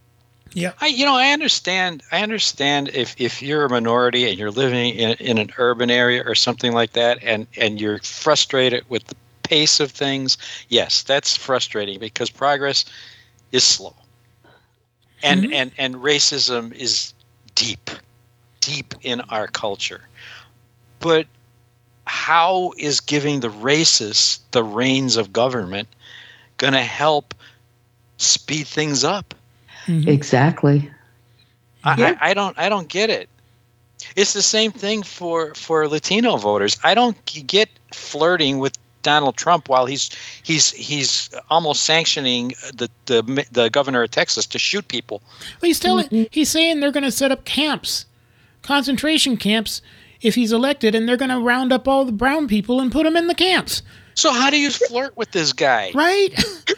Yeah. I, you know, I understand. I understand if, if you're a minority and you're living in, in an urban area or something like that, and and you're frustrated with the pace of things. Yes, that's frustrating because progress is slow, and mm-hmm. and and racism is deep, deep in our culture. But how is giving the racists the reins of government going to help speed things up? Mm-hmm. Exactly. I, I, I don't I don't get it. It's the same thing for for Latino voters. I don't get flirting with Donald Trump while he's he's he's almost sanctioning the the the governor of Texas to shoot people. Well, he's telling mm-hmm. he's saying they're going to set up camps, concentration camps, if he's elected, and they're going to round up all the brown people and put them in the camps. So how do you flirt with this guy? Right?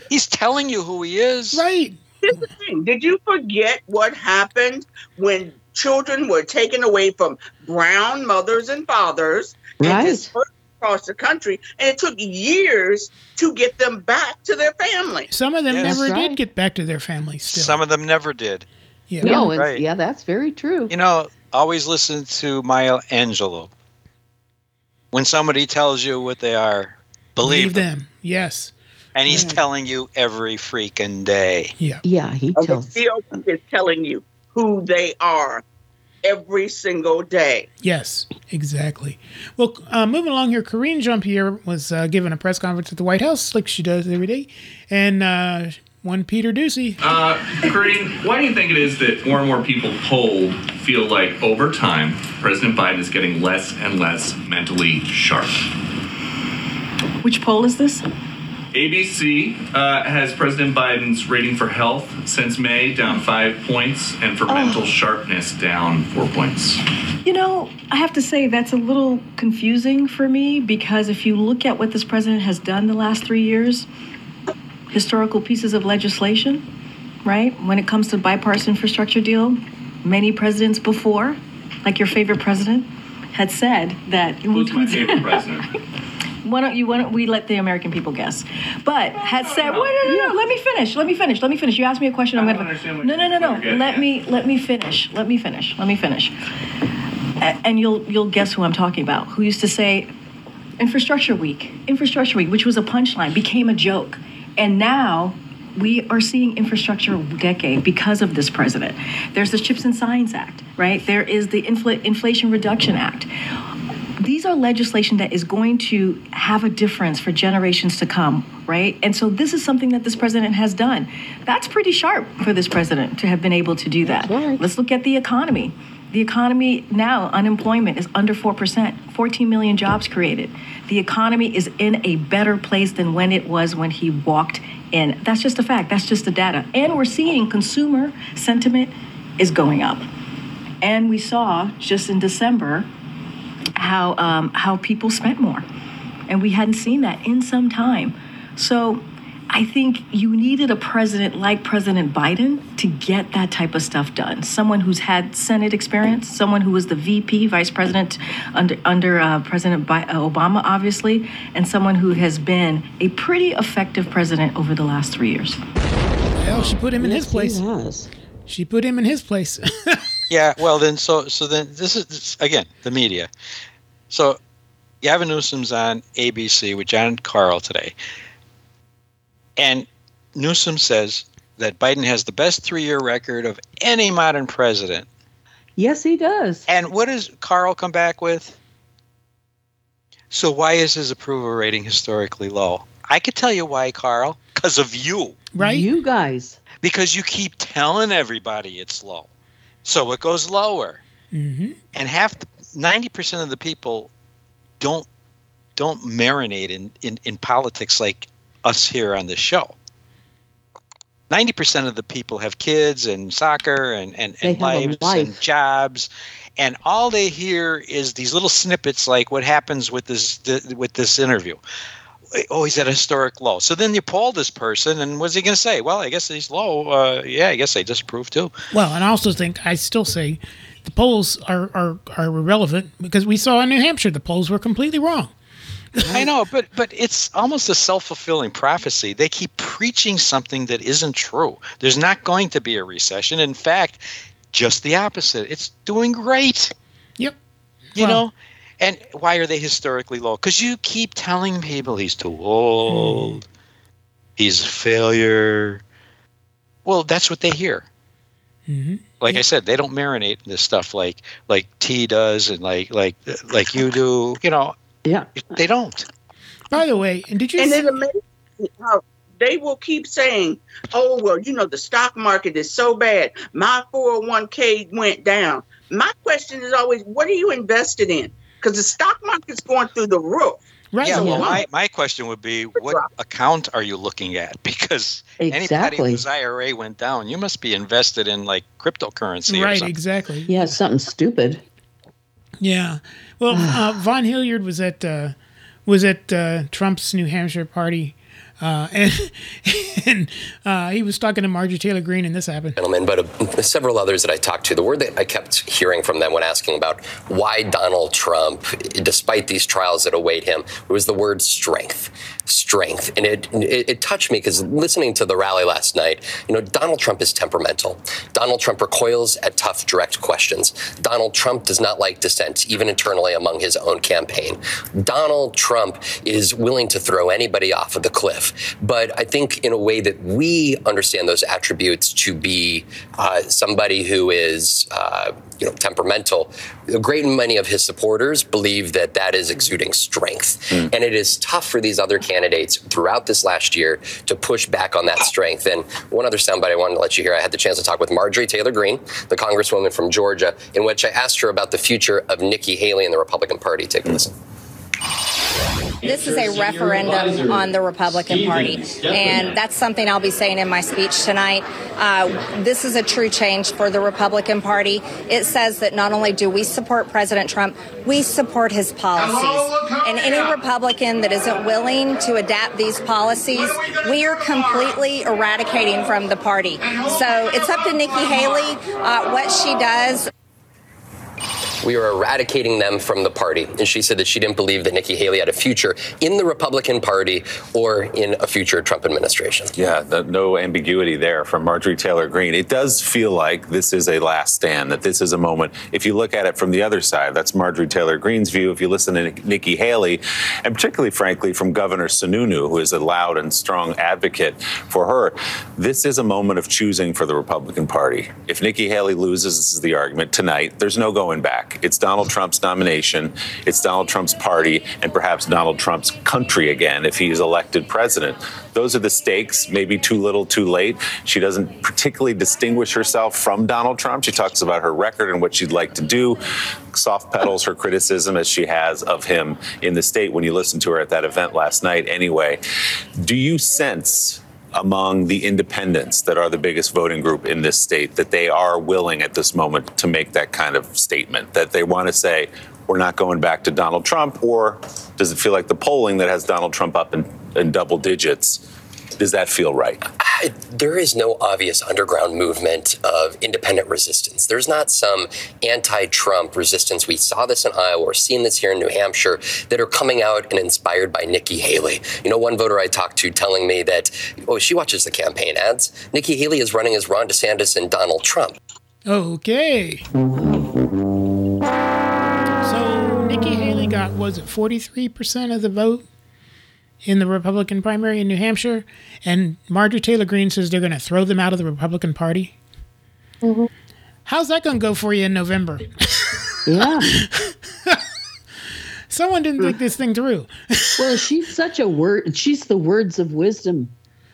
He's telling you who he is. Right. Here's the thing. Did you forget what happened when children were taken away from brown mothers and fathers and Right. dispersed across the country? And it took years to get them back to their families. Some of them Yes. never That's did get back to their families. Still. Some of them never did. Yeah. No, and- right. yeah, that's very true. You know, always listen to Maya Angelou. When somebody tells you what they are, believe, Believe them. them. Yes. And he's Right. telling you every freaking day. Yeah. Yeah, he Okay, tells. GOP is telling you who they are every single day. Yes, exactly. Well, uh, moving along here, Karine Jean Pierre was uh, given a press conference at the White House, like she does every day, and uh, one Peter Doocy. Uh, Karine, why do you think it is that more and more people polled feel like over time President Biden is getting less and less mentally sharp? Which poll is this? ABC uh, has President Biden's rating for health since May down five points, and for mental sharpness down four points. You know, I have to say that's a little confusing for me because if you look at what this president has done the last three years, historical pieces of legislation, right? When it comes to bipartisan infrastructure deal, many presidents before, like your favorite president, had said that. Who's my favorite president? Why don't you? Why don't we let the American people guess? But had said, wait, no, no, no, let me finish. Let me finish. Let me finish. You asked me a question. I'm I gonna. don't understand what No, no, no, no. Let me. Let me finish. Let me finish. Let me finish. And you'll you'll guess who I'm talking about. Who used to say, "Infrastructure Week." Infrastructure Week, which was a punchline, became a joke, and now. We are seeing infrastructure decade because of this president. There's the Chips and Science Act, right? There is the Infl- Inflation Reduction Act these are legislation that is going to have a difference for generations to come, right? And so this is something that this president has done. That's pretty sharp for this president to have been able to do that. Let's look at the economy. The economy now, unemployment is under 4%, 14 million jobs created. The economy is in a better place than when it was when he walked in. That's just a fact, that's just the data. And we're seeing consumer sentiment is going up. And we saw just in December how um, how people spent more, and we hadn't seen that in some time. So I think you needed a president like President Biden to get that type of stuff done. Someone who's had Senate experience, someone who was the VP, Vice President under under uh, President Bi- uh, Obama, obviously, and someone who has been a pretty effective president over the last three years. Hell, she put him in his place. She put him in his place. Yeah, well then, so so then this is this, again the media. So Gavin Newsom's on ABC with Jon Karl today, and Newsom says that Biden has the best three-year record of any modern president. Yes, he does. And what does Karl come back with? So why is his approval rating historically low? I could tell you why, Karl. Because of you. Right? You guys. Because you keep telling everybody it's low. So it goes lower. mm-hmm. And half the ninety percent of the people don't don't marinate in, in, in politics like us here on this show. Ninety percent of the people have kids and soccer and, and, and lives life. and jobs. And all they hear is these little snippets like what happens with this th- with this interview. Oh, he's at a historic low. So then you poll this person, and what's he going to say? Well, I guess he's low. Uh, yeah, I guess they disapprove too. Well, and I also think I still say the polls are, are, are irrelevant because we saw in New Hampshire the polls were completely wrong. I know, but but it's almost a self fulfilling prophecy. They keep preaching something that isn't true. There's not going to be a recession. In fact, just the opposite. It's doing great. Yep. You Well- know, and why are they historically low? Because you keep telling people he's too old, hmm. he's a failure. Well, that's what they hear. Mm-hmm. Like I said, they don't marinate this stuff like like T does and like like like you do. You know, Yeah. they don't. By the way, and did you? And see- it amazes how they will keep saying, "Oh well, you know the stock market is so bad. My 401k went down." My question is always, "What are you invested in?" Because the stock market's going through the roof. Right. Yeah. Well, Yeah. my, my question would be, what account are you looking at? Because anybody whose IRA went down, you must be invested in like cryptocurrency. or Right, something. exactly. Yeah, something stupid. Yeah. Well, uh, Von Hilliard was at uh, was at uh, Trump's New Hampshire party, uh, and and uh, he was talking to Marjorie Taylor Greene, and this happened. gentlemen, but uh, several others that I talked to, the word that I kept hearing from them when asking about why Donald Trump, despite these trials that await him, was the word strength. Strength. And it, it, it touched me because listening to the rally last night, you know, Donald Trump is temperamental. Donald Trump recoils at tough, direct questions. Donald Trump does not like dissent, even internally among his own campaign. Donald Trump is willing to throw anybody off of the cliff. But I think in a way that we understand those attributes to be uh, somebody who is, uh, you know, temperamental. A great many of his supporters believe that that is exuding strength, and it is tough for these other candidates throughout this last year to push back on that strength. And one other soundbite I wanted to let you hear: I had the chance to talk with Marjorie Taylor Greene, the Congresswoman from Georgia, in which I asked her about the future of Nikki Haley and the Republican Party. Take a listen. This is a referendum on the Republican Party, and that's something I'll be saying in my speech tonight. Uh, this is a true change for the Republican Party. It says that not only do we support President Trump, we support his policies. And any Republican that isn't willing to adapt these policies, we are completely eradicating from the party. So it's up to Nikki Haley uh, what she does. We are eradicating them from the party. And she said that she didn't believe that Nikki Haley had a future in the Republican Party or in a future Trump administration. Yeah, th- no ambiguity there from Marjorie Taylor Greene. It does feel like this is a last stand, that this is a moment. If you look at it from the other side, that's Marjorie Taylor Greene's view. If you listen to Nikki Haley, and particularly, frankly, from Governor Sununu, who is a loud and strong advocate for her, this is a moment of choosing for the Republican Party. If Nikki Haley loses, this is the argument tonight, there's no going back. It's Donald Trump's nomination, it's Donald Trump's party, and perhaps Donald Trump's country again if he is elected president. Those are the stakes, maybe too little, too late. She doesn't particularly distinguish herself from Donald Trump. She talks about her record and what she'd like to do, soft pedals her criticism as she has of him in the state when you listened to her at that event last night, anyway. Do you sense? Among the independents that are the biggest voting group in this state that they are willing at this moment to make that kind of statement that they want to say we're not going back to Donald Trump or does it feel like the polling that has Donald Trump up in, in double digits does that feel right I, there is no obvious underground movement of independent resistance. There's not some anti Trump resistance. We saw this in Iowa, we're seeing this here in New Hampshire that are coming out and inspired by Nikki Haley. You know, one voter I talked to telling me that, oh, she watches the campaign ads. Nikki Haley is running as Ron DeSantis and Donald Trump. Okay. So Nikki Haley got was it forty three percent of the vote in the Republican primary in New Hampshire, and Marjorie Taylor Greene says they're going to throw them out of the Republican Party. Mm-hmm. How's that going to go for you in November? Yeah. Someone didn't think this thing through. well, she's such a word. She's the words of wisdom.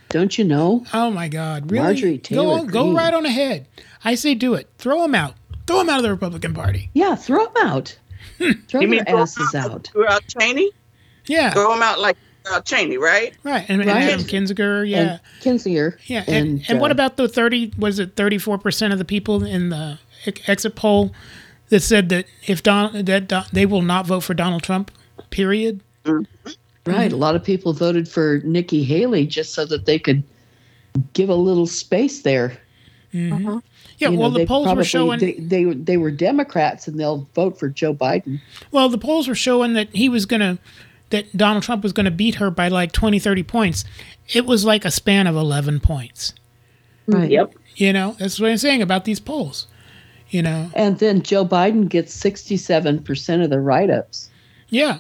Don't you know? Oh my God! Really? Marjorie go Taylor on, go right on ahead. I say do it. Throw them out. Throw them out of the Republican Party. Yeah, throw them out. Hmm. throw You mean their throw 'em asses out. Throw out Cheney? Yeah. Throw him out like uh, Cheney, right? Right, and, and Right. Adam Kinzinger, yeah, And Kinzinger. yeah, and, and, what uh, about the thirty? Was it thirty four percent of the people in the exit poll that said that if Don that Don, they will not vote for Donald Trump? Period. Right. A lot of people voted for Nikki Haley just so that they could give a little space there. Mhm. Yeah, You well, know, the they polls were showing. they, they they were Democrats and they'll vote for Joe Biden. Well, the polls were showing that he was going to, that Donald Trump was going to beat her by like 20, 30 points. It was like a span of 11 points. Right. Yep. You know, that's what I'm saying about these polls. You know, And then Joe Biden gets sixty-seven percent of the write-ups. yeah.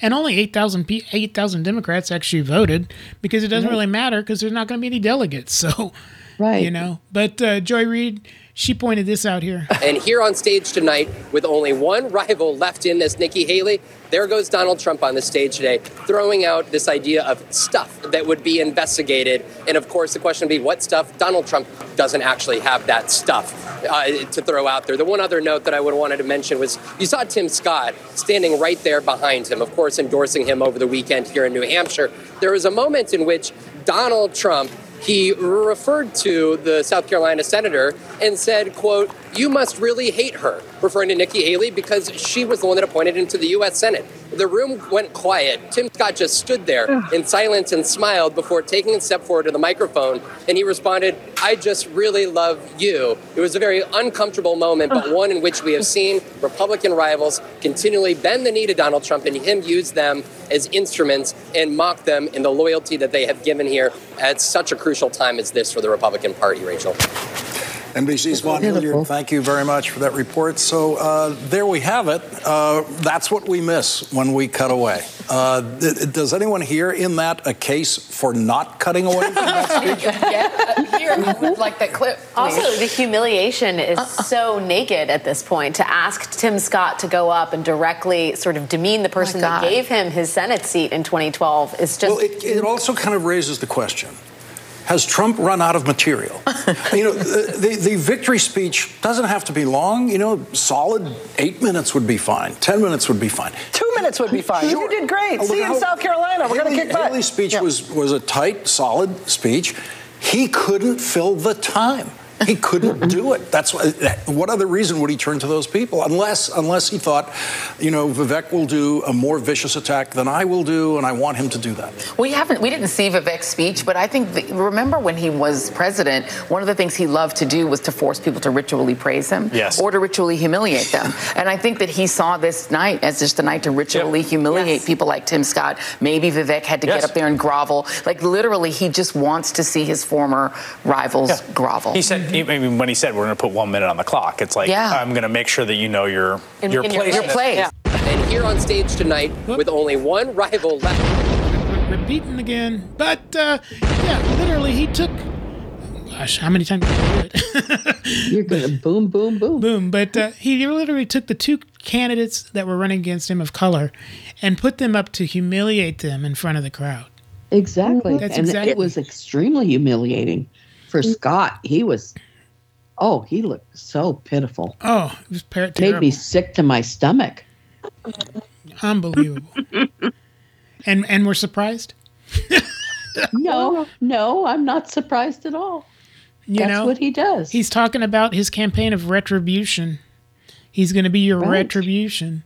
And only 8,000 pe- 8,000 Democrats actually voted because it doesn't Right. really matter because there's not going to be any delegates. So, Right. you know, but uh, Joy Reid, She pointed this out here. And here on stage tonight, with only one rival left in this, Nikki Haley, there goes Donald Trump on the stage today, throwing out this idea of stuff that would be investigated. And of course, the question would be what stuff? Donald Trump doesn't actually have that stuff uh, to throw out there. The one other note that I would have wanted to mention was you saw Tim Scott standing right there behind him, of course, endorsing him over the weekend here in New Hampshire. There was a moment in which Donald Trump he referred to the South Carolina senator and said, quote, you must really hate her, referring to Nikki Haley because she was the one that appointed him to the U.S. Senate. The room went quiet. Tim Scott just stood there in silence and smiled before taking a step forward to the microphone, and he responded, I just really love you. It was a very uncomfortable moment, but one in which we have seen Republican rivals continually bend the knee to Donald Trump and him use them as instruments and mock them in the loyalty that they have given here at such a crucial time as this for the Republican Party, Rachel. NBC's Von Hilliard, thank you very much for that report. So uh, there we have it. Uh, that's what we miss when we cut away. Uh, th- does anyone hear in that a case for not cutting away from that speech? yeah, here, I would like that clip. Also, the humiliation is so naked at this point. To ask Tim Scott to go up and directly sort of demean the person that gave him his Senate seat in 2012 is just. Well, it, it also kind of raises the question. Has Trump run out of material? you know, the, the, the victory speech doesn't have to be long. You know, solid eight minutes would be fine. Ten minutes would be fine. Two minutes would be fine. You did great. Oh, See you in South Carolina. We're going to kick butt. Haley's speech was was a tight, solid speech. He couldn't fill the time. He couldn't do it. That's what, what other reason would he turn to those people? Unless unless he thought, you know, Vivek will do a more vicious attack than I will do, and I want him to do that. We haven't, we didn't see Vivek's speech, but I think, the, remember when he was president, one of the things he loved to do was to force people to ritually praise him Yes. or to ritually humiliate them. And I think that he saw this night as just a night to ritually humiliate people like Tim Scott. Maybe Vivek had to Yes. get up there and grovel. Like literally, he just wants to see his former rivals grovel. He said, I mean, when he said we're going to put one minute on the clock, it's like Yeah. I'm going to make sure that you know your In- your in place. in place. Yeah. And here on stage tonight, with only one rival left. Repeating again. But, uh, yeah, literally, he took. Gosh, how many times did I do it? You're gonna boom, boom, boom. Boom. But uh, he literally took the two candidates that were running against him of color and put them up to humiliate them in front of the crowd. Exactly. That's and exactly- it was extremely humiliating for mm. Scott. He was, oh, he looked so pitiful. Oh, it was par- Made me sick to my stomach. Unbelievable. and and we're surprised. no, no, I'm not surprised at all. You That's know what he does. He's talking about his campaign of retribution. He's going to be your Right. retribution.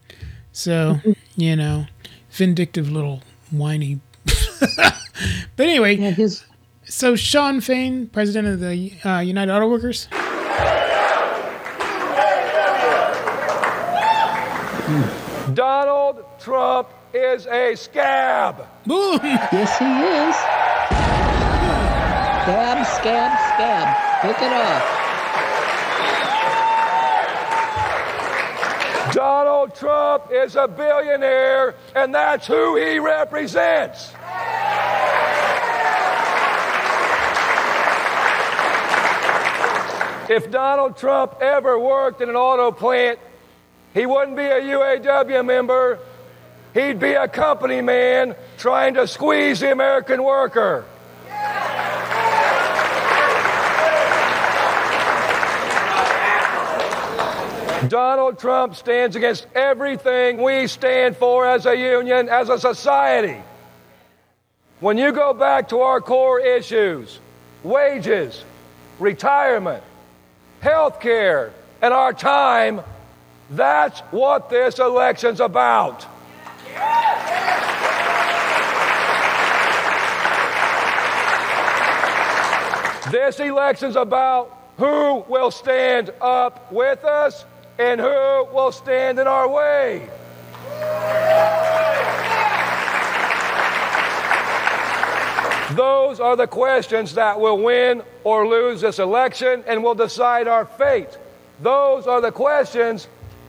So you know, vindictive little whiny. but anyway, so Shawn Fain, president of the uh, United Auto Workers. Donald Trump is a scab. Boom. Yes, he is. Scab, scab, scab. Pick it off. Donald Trump is a billionaire, and that's who he represents. If Donald Trump ever worked in an auto plant, he wouldn't be a UAW member. He'd be a company man trying to squeeze the American worker. Donald Trump stands against everything we stand for as a union, as a society. When you go back to our core issues wages, retirement, health care, and our time that's what this election's about. This election's about who will stand up with us and who will stand in our way. Those are the questions that will win or lose this election and will decide our fate. Those are the questions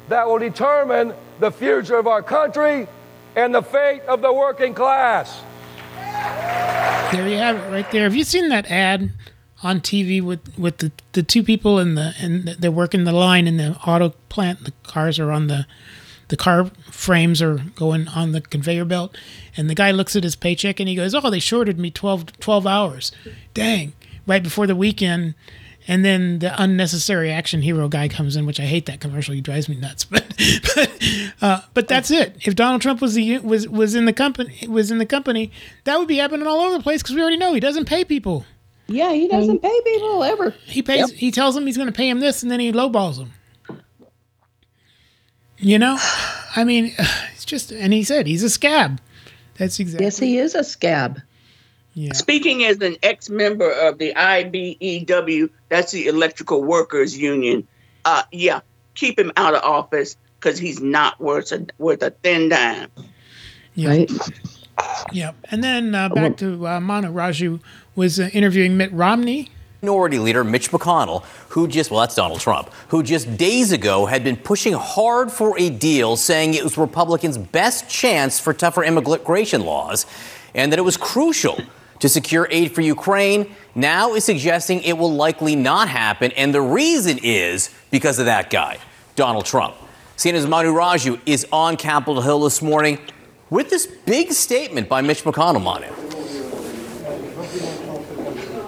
that will determine the future of our country and the fate of the working class. There you have it, right there. Have you seen that ad on TV with with the, the two people in the and they're working the line in the auto plant. The cars are on the the car frames are going on the conveyor belt, and the guy looks at his paycheck and he goes, "Oh, they shorted me 12, 12 hours. Dang!" Right before the weekend. And then the unnecessary action hero guy comes in, which I hate that commercial. He drives me nuts. But but, uh, but that's it. If Donald Trump was the was was in the company was in the company, that would be happening all over the place because we already know he doesn't pay people. Yeah, he doesn't pay people ever. He pays. He tells them he's going to pay him this, and then he lowballs them. You know, I mean, it's just. And he said he's a scab. That's exactly. Yes, he is a scab. Yeah. Speaking as an ex-member of the IBEW, that's the Electrical Workers Union. Uh, yeah, keep him out of office because he's not worth a worth a thin dime. Yeah. Right. Yeah. And then uh, back to uh, Manu Raju was uh, interviewing Mitt Romney. Minority Leader Mitch McConnell, who just, well, that's Donald Trump, who just days ago had been pushing hard for a deal, saying it was Republicans' best chance for tougher immigration laws and that it was crucial to secure aid for Ukraine, now is suggesting it will likely not happen. And the reason is because of that guy, Donald Trump. CNN's Manu Raju is on Capitol Hill this morning with this big statement by Mitch McConnell, Manu.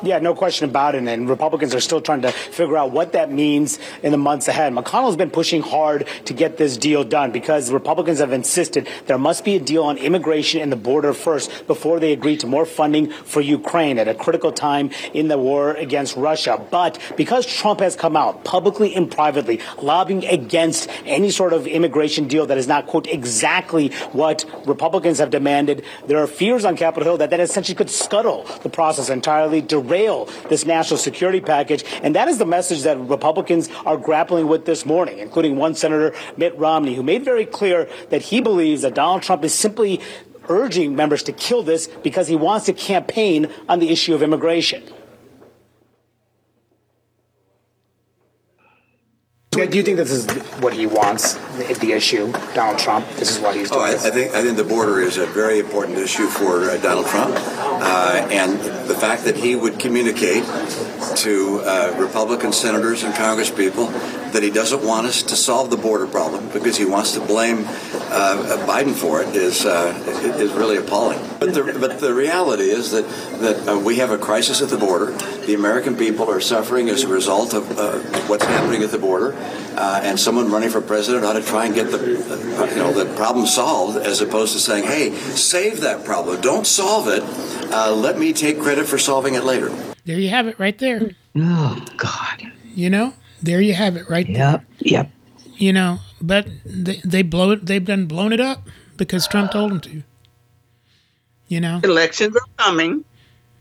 Yeah, no question about it. And Republicans are still trying to figure out what that means in the months ahead. McConnell's been pushing hard to get this deal done because Republicans have insisted there must be a deal on immigration and the border first before they agree to more funding for Ukraine at a critical time in the war against Russia. But because Trump has come out publicly and privately lobbying against any sort of immigration deal that is not, quote, exactly what Republicans have demanded, there are fears on Capitol Hill that that essentially could scuttle the process entirely, derail this national security package. And that is the message that Republicans are grappling with this morning, including one Senator, Mitt Romney, who made very clear that he believes that Donald Trump is simply urging members to kill this because he wants to campaign on the issue of immigration. Do you think this is what he wants, the, the issue, Donald Trump? This is what he's Oh, doing I, I think I think the border is a very important issue for uh, Donald Trump, uh, and the fact that he would communicate to uh, Republican senators and Congresspeople that he doesn't want us to solve the border problem because he wants to blame uh, Biden for it is uh, is really appalling. But the but the reality is that that uh, we have a crisis at the border. The American people are suffering as a result of uh, what's happening at the border, uh, and someone running for president ought to try and get the uh, you know the problem solved as opposed to saying, "Hey, save that problem. Don't solve it. Uh, let me take credit for solving it later." There you have it, right there. Oh God. You know, there you have it, right there. Yep. Yep. You know, but they they blow it. They've done blown it up because Trump told them to. You know. Elections are coming.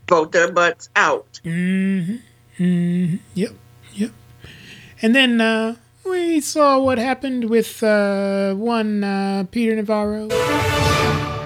Vote their butts out. hmm hmm Yep. Yep. And then uh, we saw what happened with uh, one uh, Peter Navarro.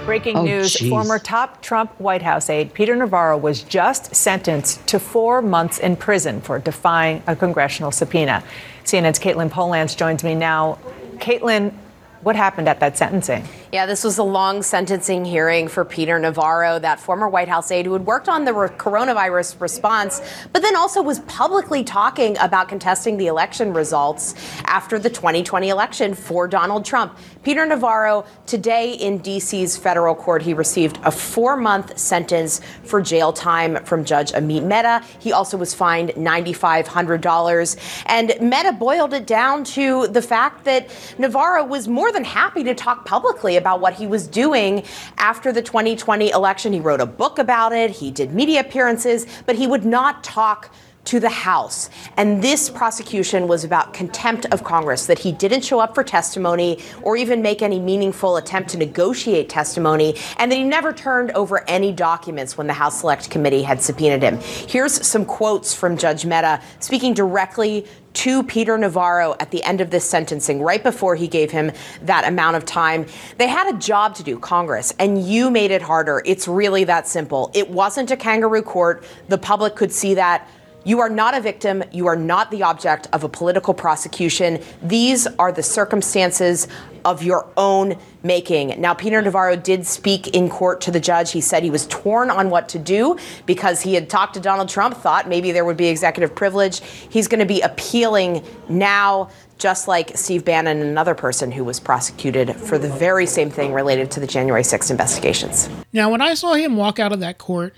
Breaking Oh, news jeez. former top Trump White House aide Peter Navarro was just sentenced to four months in prison for defying a congressional subpoena. CNN's Katelyn Polantz joins me now. Katelyn, what happened at that sentencing? Yeah, this was a long sentencing hearing for Peter Navarro, that former White House aide who had worked on the re- coronavirus response, but then also was publicly talking about contesting the election results after the 2020 election for Donald Trump. Peter Navarro, today in D.C.'s federal court, he received a four month sentence for jail time from Judge Amit Mehta. He also was fined $9,500. And Mehta boiled it down to the fact that Navarro was more than happy to talk publicly about what he was doing after the 2020 election. He wrote a book about it, he did media appearances, but he would not talk to the House. And this prosecution was about contempt of Congress, that he didn't show up for testimony or even make any meaningful attempt to negotiate testimony, and that he never turned over any documents when the House Select Committee had subpoenaed him. Here's some quotes from Judge Mehta speaking directly to Peter Navarro at the end of this sentencing, right before he gave him that amount of time. They had a job to do, Congress, and you made it harder. It's really that simple. It wasn't a kangaroo court. The public could see that. You are not a victim. You are not the object of a political prosecution. These are the circumstances of your own making. Now, Peter Navarro did speak in court to the judge. He said he was torn on what to do because he had talked to Donald Trump, thought maybe there would be executive privilege. He's going to be appealing now just like Steve Bannon, another person who was prosecuted for the very same thing related to the January 6th investigations. Now, when I saw him walk out of that court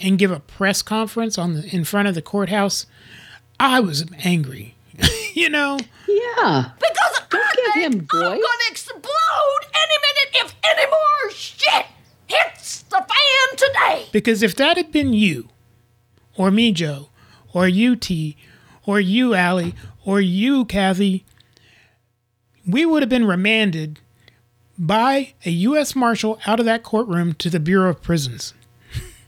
and give a press conference on the in front of the courthouse, I was angry. you know? Yeah. Because Don't give him voice. I'm gonna explode any minute if any more shit hits the fan today. Because if that had been you, or me, Joe, or you, Tee, or you, Allie, or you, Cathy, we would have been remanded by a U.S. Marshal out of that courtroom to the Bureau of Prisons.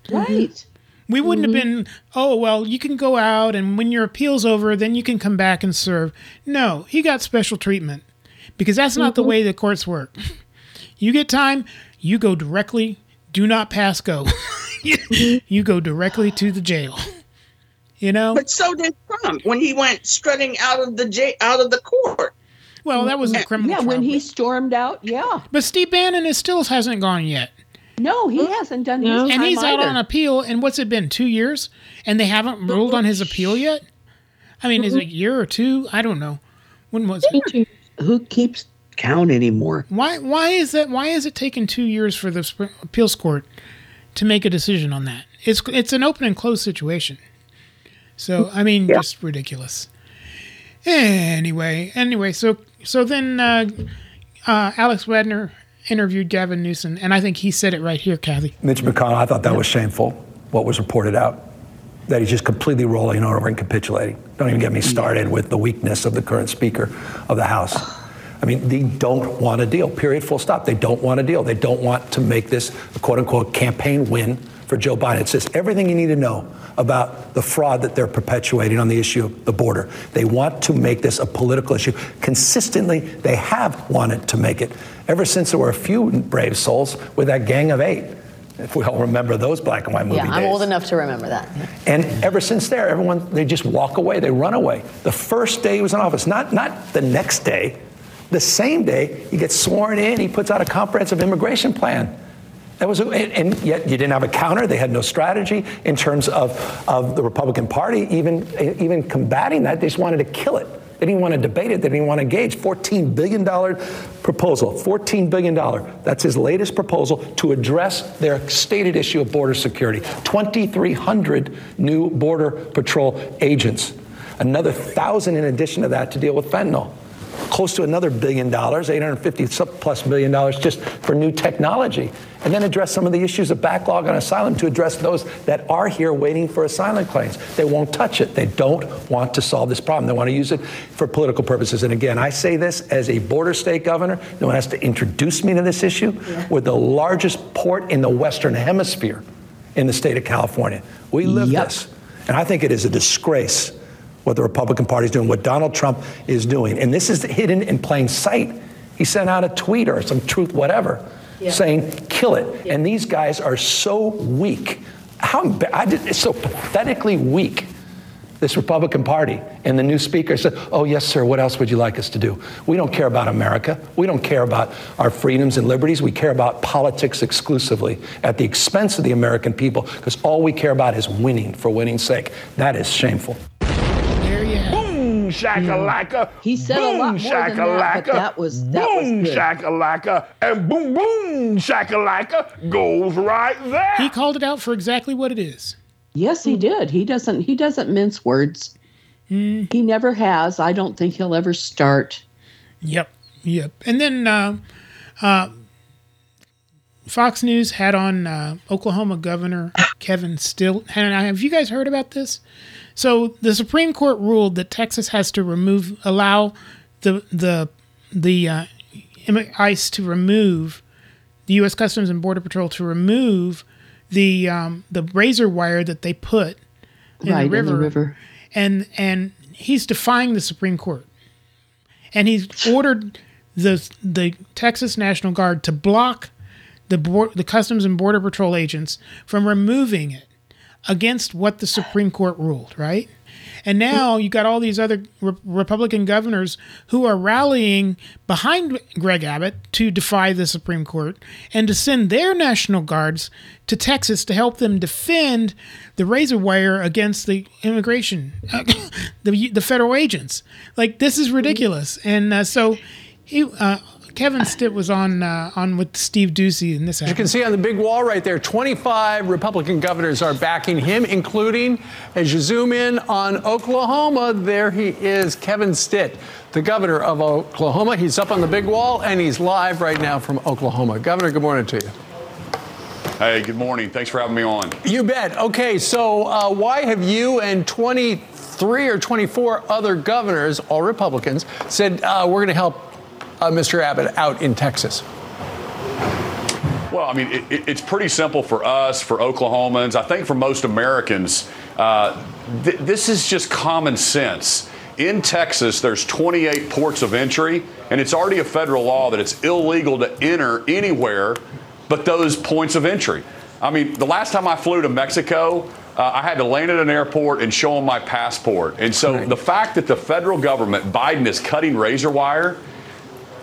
Mm-hmm. Right. We wouldn't have mm-hmm. been, oh, well, you can go out and when your appeal's over, then you can come back and serve. No, he got special treatment because that's not the mm-hmm. way the courts work. You get time, you go directly, do not pass go. you, you go directly to the jail. You know? But so did Trump when he went strutting out of the j- out of the court. Well, that was a criminal Yeah, when he stormed out, yeah. But Steve Bannon is still hasn't gone yet. No, he hasn't done his and time he's out either. on appeal. And what's it been? Two years, and they haven't ruled on his appeal yet. I mean, is it a year or two? I don't know. When was it? Who keeps count anymore? Why? Why is that? Why is it taking two years for the appeals court to make a decision on that? It's it's an open and closed situation. So I mean, just ridiculous. Anyway, anyway, so so then uh, uh, Alex Wagner interviewed Gavin Newsom, and I think he said it right here, Cathy. Mitch McConnell, I thought that was shameful, what was reported out. That he's just completely rolling over and capitulating. Don't even get me started with the weakness of the current Speaker of the House. I mean, they don't want a deal, period, full stop. They don't want a deal. They don't want to make this a quote unquote campaign win for Joe Biden. It says everything you need to know about the fraud that they're perpetuating on the issue of the border. They want to make this a political issue. Consistently, they have wanted to make it ever since there were a few brave souls with that gang of eight. If we all remember those black and white movie Yeah, I'm days. old enough to remember that. And ever since there, everyone they just walk away, they run away. The first day he was in office, not not the next day, the same day he gets sworn in, he puts out a comprehensive immigration plan. That was, and, and yet you didn't have a counter. They had no strategy in terms of, of the Republican Party even even combating that. They just wanted to kill it. They didn't want to debate it. They didn't want to engage. $14 billion proposal. $14 billion. That's his latest proposal to address their stated issue of border security. 2,300 new Border Patrol agents. Another thousand in addition to that to deal with fentanyl. Close to another billion dollars, 850 plus million dollars just for new technology. And then address some of the issues of backlog on asylum to address those that are here waiting for asylum claims. They won't touch it. They don't want to solve this problem. They want to use it for political purposes. And again, I say this as a border state governor. No one has to introduce me to this issue. We're the largest port in the Western Hemisphere in the state of California. We live this. And I think it is a disgrace what the Republican Party is doing, what Donald Trump is doing. And this is hidden in plain sight. He sent out a tweet or some truth, whatever, Yeah. saying, kill it. And these guys are so weak. How I did, it's so pathetically weak. This Republican Party and the new speaker said, Oh, yes, sir, what else would you like us to do? We don't care about America. We don't care about our freedoms and liberties. We care about politics exclusively at the expense of the American people because all we care about is winning for winning's sake. That is shameful. Boom shakalaka. He said a lot more than that, but that was- that was boom good. shakalaka, and boom boom shakalaka goes right there. He called it out for exactly what it is. Yes, he did. He doesn't. He doesn't mince words. He never has. I don't think he'll ever start. Yep, yep. And then uh, uh, Fox News had on uh, Oklahoma Governor Kevin Stitt. And have you guys heard about this? So the Supreme Court ruled that Texas has to remove, allow the the the uh, ICE to remove the U.S. Customs and Border Patrol to remove the um, the razor wire that they put in Right, in the the river, river. and and he's defying the Supreme Court, and he's ordered the the Texas National Guard to block the board, the Customs and Border Patrol agents from removing it. Against what the Supreme Court ruled, right? And now you got all these other re- Republican governors who are rallying behind Greg Abbott to defy the Supreme Court and to send their National Guards to Texas to help them defend the razor wire against the immigration, the the federal agents. Like this is ridiculous. And uh, so he. Uh, Kevin Stitt was on uh, on with Steve Doocy in this. As you can see on the big wall right there, 25 Republican governors are backing him, including, as you zoom in on Oklahoma, there he is, Kevin Stitt, the governor of Oklahoma. He's up on the big wall and he's live right now from Oklahoma. Governor, good morning to you. Hey, good morning. Thanks for having me on. You bet. Okay, so uh, why have you and 23 or 24 other governors, all Republicans, said uh, we're going to help Mr. Abbott out in Texas? Well, I mean, it, it's pretty simple for us, for Oklahomans. I think for most Americans, uh, th- this is just common sense. In Texas, there's 28 ports of entry, and it's already a federal law that it's illegal to enter anywhere but those points of entry. I mean, the last time I flew to Mexico, uh, I had to land at an airport and show them my passport. And so right. the fact that the federal government, Biden, is cutting razor wire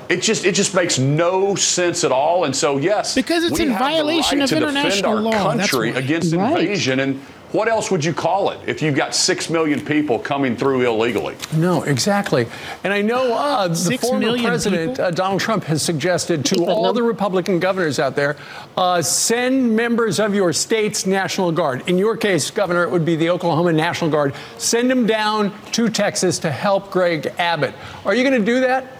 it just it just makes no sense at all. And so yes, because it's in violation right of international law. country against right. invasion and. What else would you call it if you've got six million people coming through illegally? No, exactly. And I know uh, the Six former president uh, Donald Trump has suggested to all the Republican governors out there uh, send members of your state's National Guard. In your case, Governor, it would be the Oklahoma National Guard. Send them down to Texas to help Greg Abbott. Are you going to do that?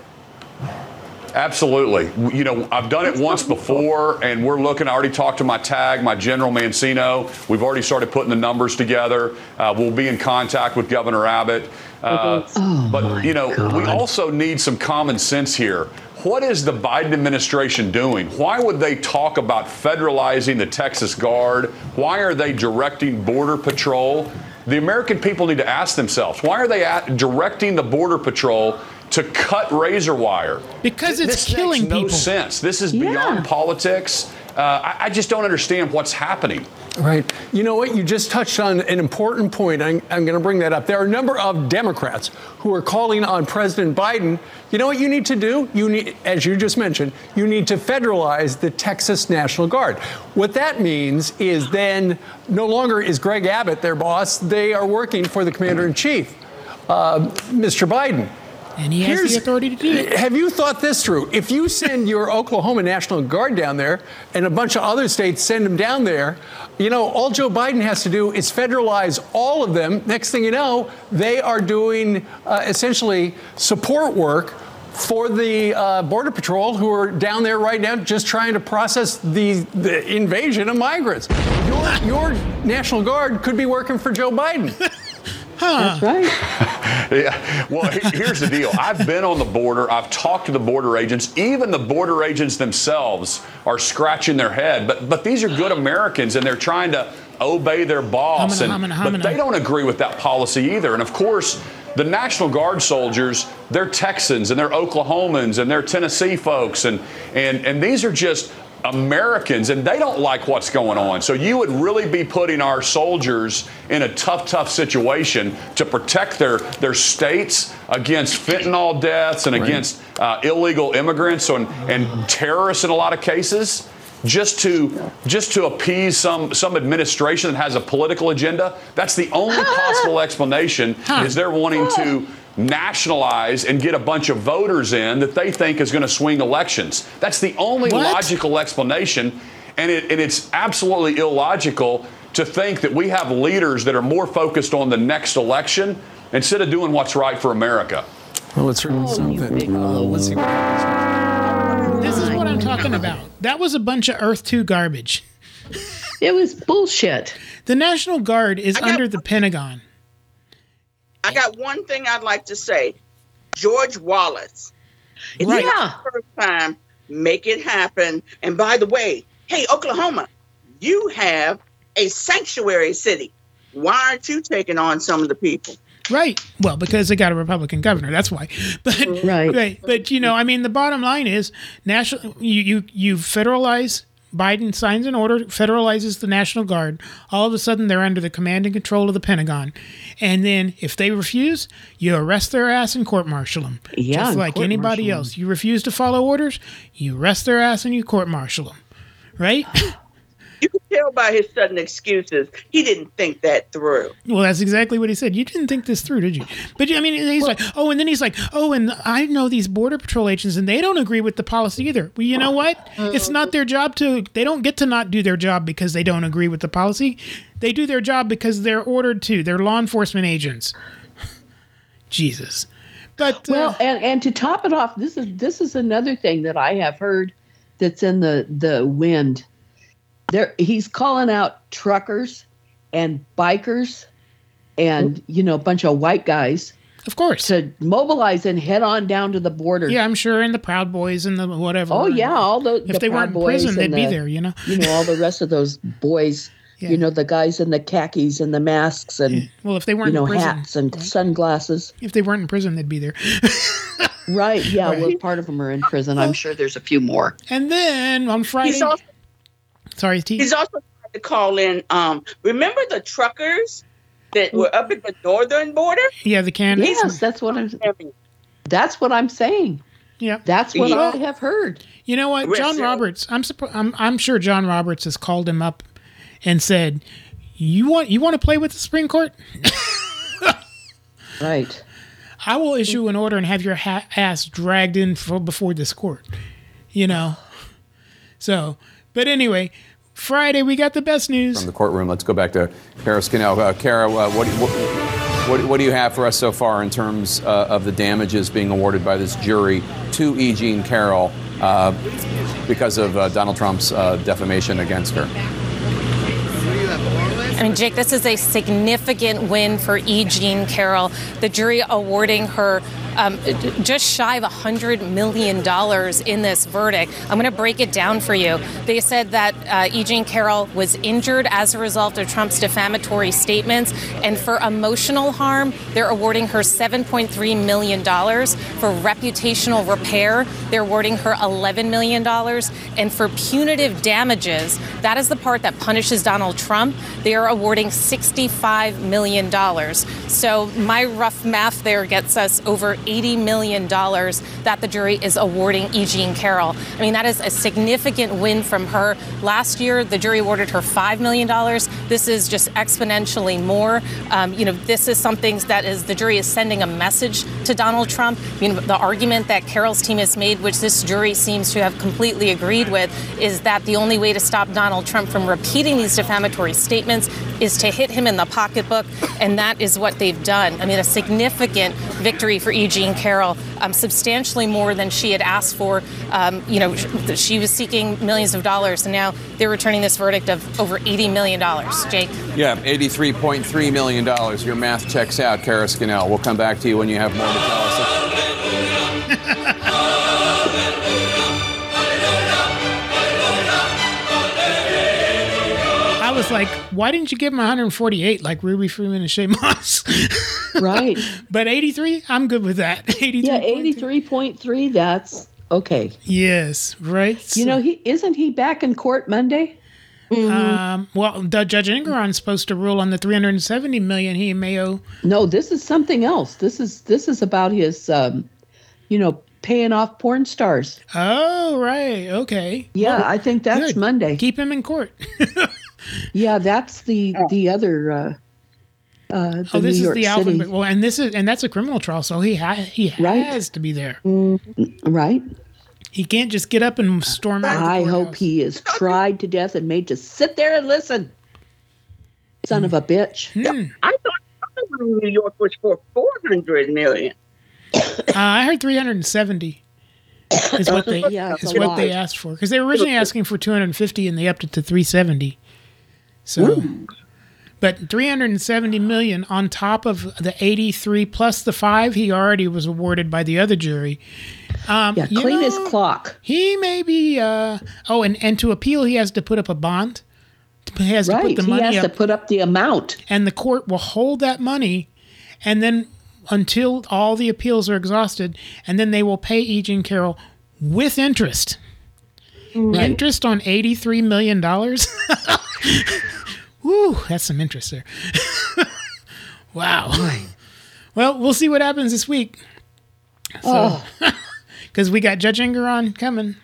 Absolutely. You know, I've done it once before, and we're looking. I already talked to my tag, my general Mancino. We've already started putting the numbers together. Uh, we'll be in contact with Governor Abbott. Uh, Oh, but, you know, we also need some common sense here. What is the Biden administration doing? Why would they talk about federalizing the Texas Guard? Why are they directing Border Patrol? The American people need to ask themselves why are they at, directing the Border Patrol to cut razor wire. Because it's this killing makes no people. sense. This is beyond politics. Uh, I, I, just don't understand what's happening. Right. You know what? You just touched on an important point. I'm, I'm going to bring that up. There are a number of Democrats who are calling on President Biden. You know what you need to do? You need, as you just mentioned, you need to federalize the Texas National Guard. What that means is then no longer is Greg Abbott their boss. They are working for the commander in chief, uh, Mr. Biden. And he has Here's- the authority to do it. Have you thought this through? If you send your Oklahoma National Guard down there and a bunch of other states send them down there, you know, all Joe Biden has to do is federalize all of them. Next thing you know, they are doing uh, essentially support work for the uh, Border Patrol who are down there right now just trying to process the, the invasion of migrants. Your, your National Guard could be working for Joe Biden. That's right. Yeah. Well, here's the deal. I've been on the border. I've talked to the border agents. Even the border agents themselves are scratching their head. But but these are good Americans, and they're trying to obey their boss. Humana, and, humana, but they don't agree with that policy either. And of course. The National Guard soldiers, they're Texans and they're Oklahomans and they're Tennessee folks. And, and, and these are just Americans and they don't like what's going on. So you would really be putting our soldiers in a tough, tough situation to protect their, their states against fentanyl deaths and against uh, illegal immigrants and, and terrorists in a lot of cases. Just to just to appease some some administration that has a political agenda, that's the only possible explanation. Is they're wanting to nationalize and get a bunch of voters in that they think is going to swing elections. That's the only What? logical explanation, and, it, and it's absolutely illogical to think that we have leaders that are more focused on the next election instead of doing what's right for America. Well, let's read something. Uh, let's see what happens. This is what I'm talking about. That was a bunch of Earth 2 garbage. It was bullshit. The National Guard is under the Pentagon. I got one thing I'd like to say. George Wallace. It's Right. not first time. Make it happen. And by the way, hey, Oklahoma, you have a sanctuary city. Why aren't you taking on some of the people? Right. Well, because they got a Republican governor. That's why. But Right. Right. But you know, I mean, the bottom line is national. You you you federalize Biden signs an order, federalizes the National Guard. All of a sudden, they're under the command and control of the Pentagon. And then, if they refuse, you arrest their ass and court martial them. Yeah, just like anybody else. You refuse to follow orders, you arrest their ass and you court martial them. Right? You can tell by his sudden excuses he didn't think that through. Well, that's exactly what he said. You didn't think this through, did you? But I mean, he's like, oh, and then he's like, oh, and I know these border patrol agents, and they don't agree with the policy either. Well, you know what? It's not their job to. They don't get to not do their job because they don't agree with the policy. They do their job because they're ordered to. They're law enforcement agents. Jesus. But uh, well, and and to top it off, this is this is another thing that I have heard that's in the the wind. There, he's calling out truckers and bikers, and you know, a bunch of white guys. Of course, to mobilize and head on down to the border. yeah, I'm sure, and the Proud Boys and the whatever. Oh yeah, all the If the they Proud weren't in Boys prison, they'd and be there. You know. You know all the rest of those boys. Yeah. You know the guys in the khakis and the masks and Well, if they weren't you know in prison, hats and sunglasses. if they weren't in prison, they'd be there. Right. Yeah. Right. Well, part of them are in prison. I'm sure there's a few more. And then on Friday, He's also, sorry, Tee. he's also trying to call in. Um, remember the truckers that were up at the northern border? yeah, the Canadians. Yes, that's what I'm. Saying. That's what I'm saying. Yeah, That's what Yeah. I have heard. You know what, John Roberts? I'm, surpri- I'm I'm sure John Roberts has called him up and said, "You want you want to play with the Supreme Court? Right. I will issue an order and have your ha- ass dragged in for, before this court." You know. So, but anyway, Friday we got the best news. from the courtroom. Let's go back to Kara Scannell. Uh, Kara, uh, what, what, what, what do you have for us so far in terms uh, of the damages being awarded by this jury to E. Jean Carroll uh, because of uh, Donald Trump's uh, defamation against her? I mean, Jake, this is a significant win for E. Jean Carroll. The jury awarding her um, just shy of $100 million in this verdict. I'm going to break it down for you. They said that uh, E. Jean Carroll was injured as a result of Trump's defamatory statements, and for emotional harm, they're awarding her $7.3 million. For reputational repair, they're awarding her $11 million. And for punitive damages, that is the part that punishes Donald Trump, they are awarding $65 million. So my rough math there gets us over $80 million that the jury is awarding E. Jean Carroll. I mean, that is a significant win from her. Last year, the jury awarded her $5 million. This is just exponentially more. Um, you know, this is something that is the jury is sending a message to Donald Trump. The argument that Carroll's team has made, which this jury seems to have completely agreed with, is that the only way to stop Donald Trump from repeating these defamatory statements is to hit him in the pocketbook, and that is what they've done. I mean, a significant victory for E. Jean Carroll, um, substantially more than she had asked for. Um, you know, she was seeking millions of dollars, and now they're returning this verdict of over $80 million. Jake? Yeah, $83.3 million. Your math checks out, Kara Scannell. We'll come back to you when you have more to tell us. was like, why didn't you give him 148 like Ruby Freeman and Shaye Moss? Right. but 83, I'm good with that. 83. Yeah, eighty-three point three. That's okay. Yes, right. You know, he isn't he back in court Monday? Um, well, the Judge Engoron's supposed to rule on the 370 million he may owe. No, this is something else. This is this is about his, um, you know, paying off porn stars. Oh, right. Okay. Yeah, Well, I think that's good. Monday. Keep him in court. Yeah, that's the the other. Uh, uh, the oh, this New is York the City. Well, and this is and that's a criminal trial, so he ha- he has to be there. Right. He can't just get up and storm out. of the I hope courthouse. he is tried to death and made to sit there and listen. Son of a bitch. Hmm. I thought New York was for 400 million. Uh, I heard 370 is what they Yeah, is a what they asked for because they were originally asking for 250 and they upped it to 370. So, but 370 million on top of the 83 plus the five he already was awarded by the other jury. Um, Yeah, clean his clock. He may be. Uh, oh, and and to appeal, he has to put up a bond. He has to Right. put the He has up to put up the amount. and the court will hold that money and then until all the appeals are exhausted and then they will pay E. Jean Carroll with interest Interest on $83 million? Woo, that's some interest there. wow. Well, we'll see what happens this week. So, because we got Judge Engoron coming.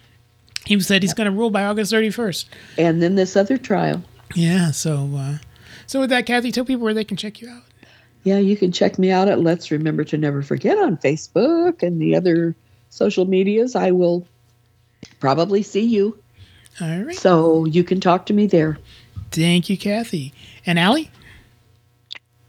He said he's going to rule by August 31st. And then this other trial. Yeah, so uh, so with that, Cathy, tell people where they can check you out. Yeah, you can check me out at Let's Remember to Never Forget on Facebook and the other social medias. I will probably see you. All right. So you can talk to me there. Thank you, Cathy. And Allie?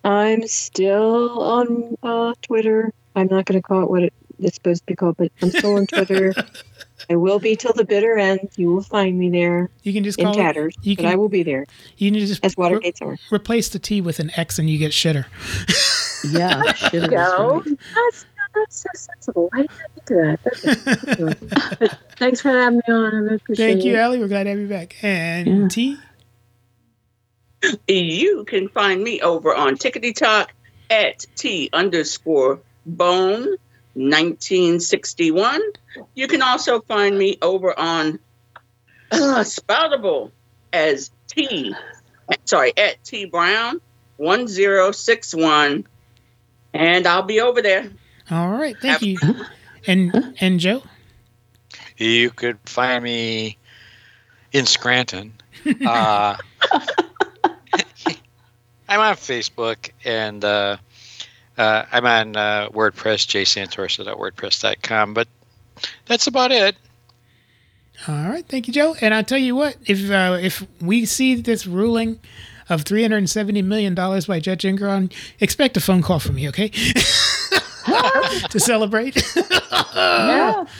I'm still on uh, Twitter. I'm not going to call it what it, it's supposed to be called, but I'm still on Twitter. I will be till the bitter end. You will find me there. You can just in call it- tatters, you but can- I will be there. You can just as Watergate's are. replace the T with an X and you get shitter. Yeah, There you go. That's, that's so sensible. I didn't think of that. That's- Thanks for having me on. I appreciate Thank you, it. Allie. We're glad to have you back. And Tee? You can find me over on Tickety Talk at T underscore bone 1961. You can also find me over on uh, Spoutable as T, sorry, at T Brown 1061. And I'll be over there. All right. Thank you. And and Joe? You could find me in Scranton. Uh, I'm on Facebook and uh, uh, I'm on uh, WordPress, jsantorsa.wordpress.com, but that's about it. All right, thank you, Joe. And I'll tell you what, if uh, if we see this ruling of three hundred and seventy million dollars by Judge Engoron, expect a phone call from me, okay? to celebrate. Yeah.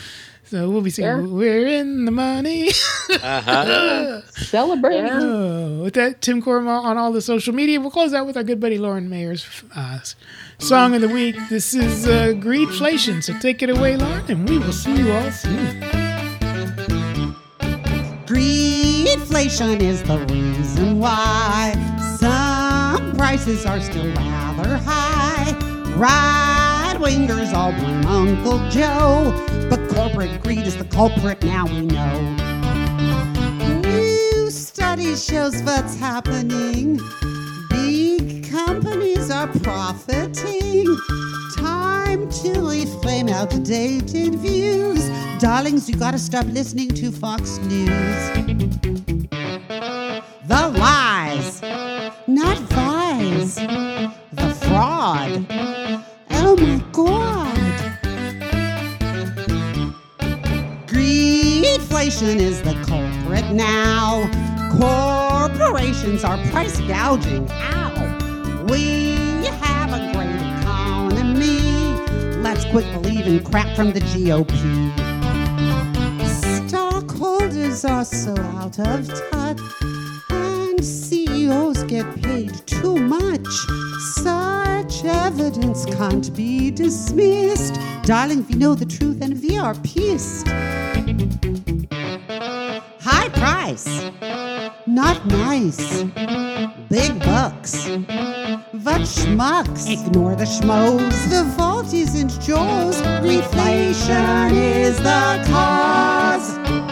So we'll be saying we're in the money. Uh-huh. Celebrating. Oh, with that, Tim Corrimal on all the social media. We'll close out with our good buddy Lauren Mayer's uh, song of the week. This is uh, Greedflation. So take it away, Lauren, and we will see you all soon. Greedflation is the reason why some prices are still rather high. Right wingers all blame Uncle Joe, but corporate greed is the culprit now we know. New study shows what's happening. Big companies are profiting. Time to reframe outdated views. Darlings, you gotta stop listening to Fox News. The lies, not lies. The fraud. Oh my god. Greedflation is the culprit now. Corporations are price gouging. Ow. We have a great economy. Let's quit believing crap from the GOP. Stockholders are so out of touch, CEOs get paid too much. Such evidence can't be dismissed. Darling, we know the truth and we are pissed. High price, not nice. Big bucks. But schmucks. Ignore the schmoes. The fault isn't Joe's. Reflation is the cause.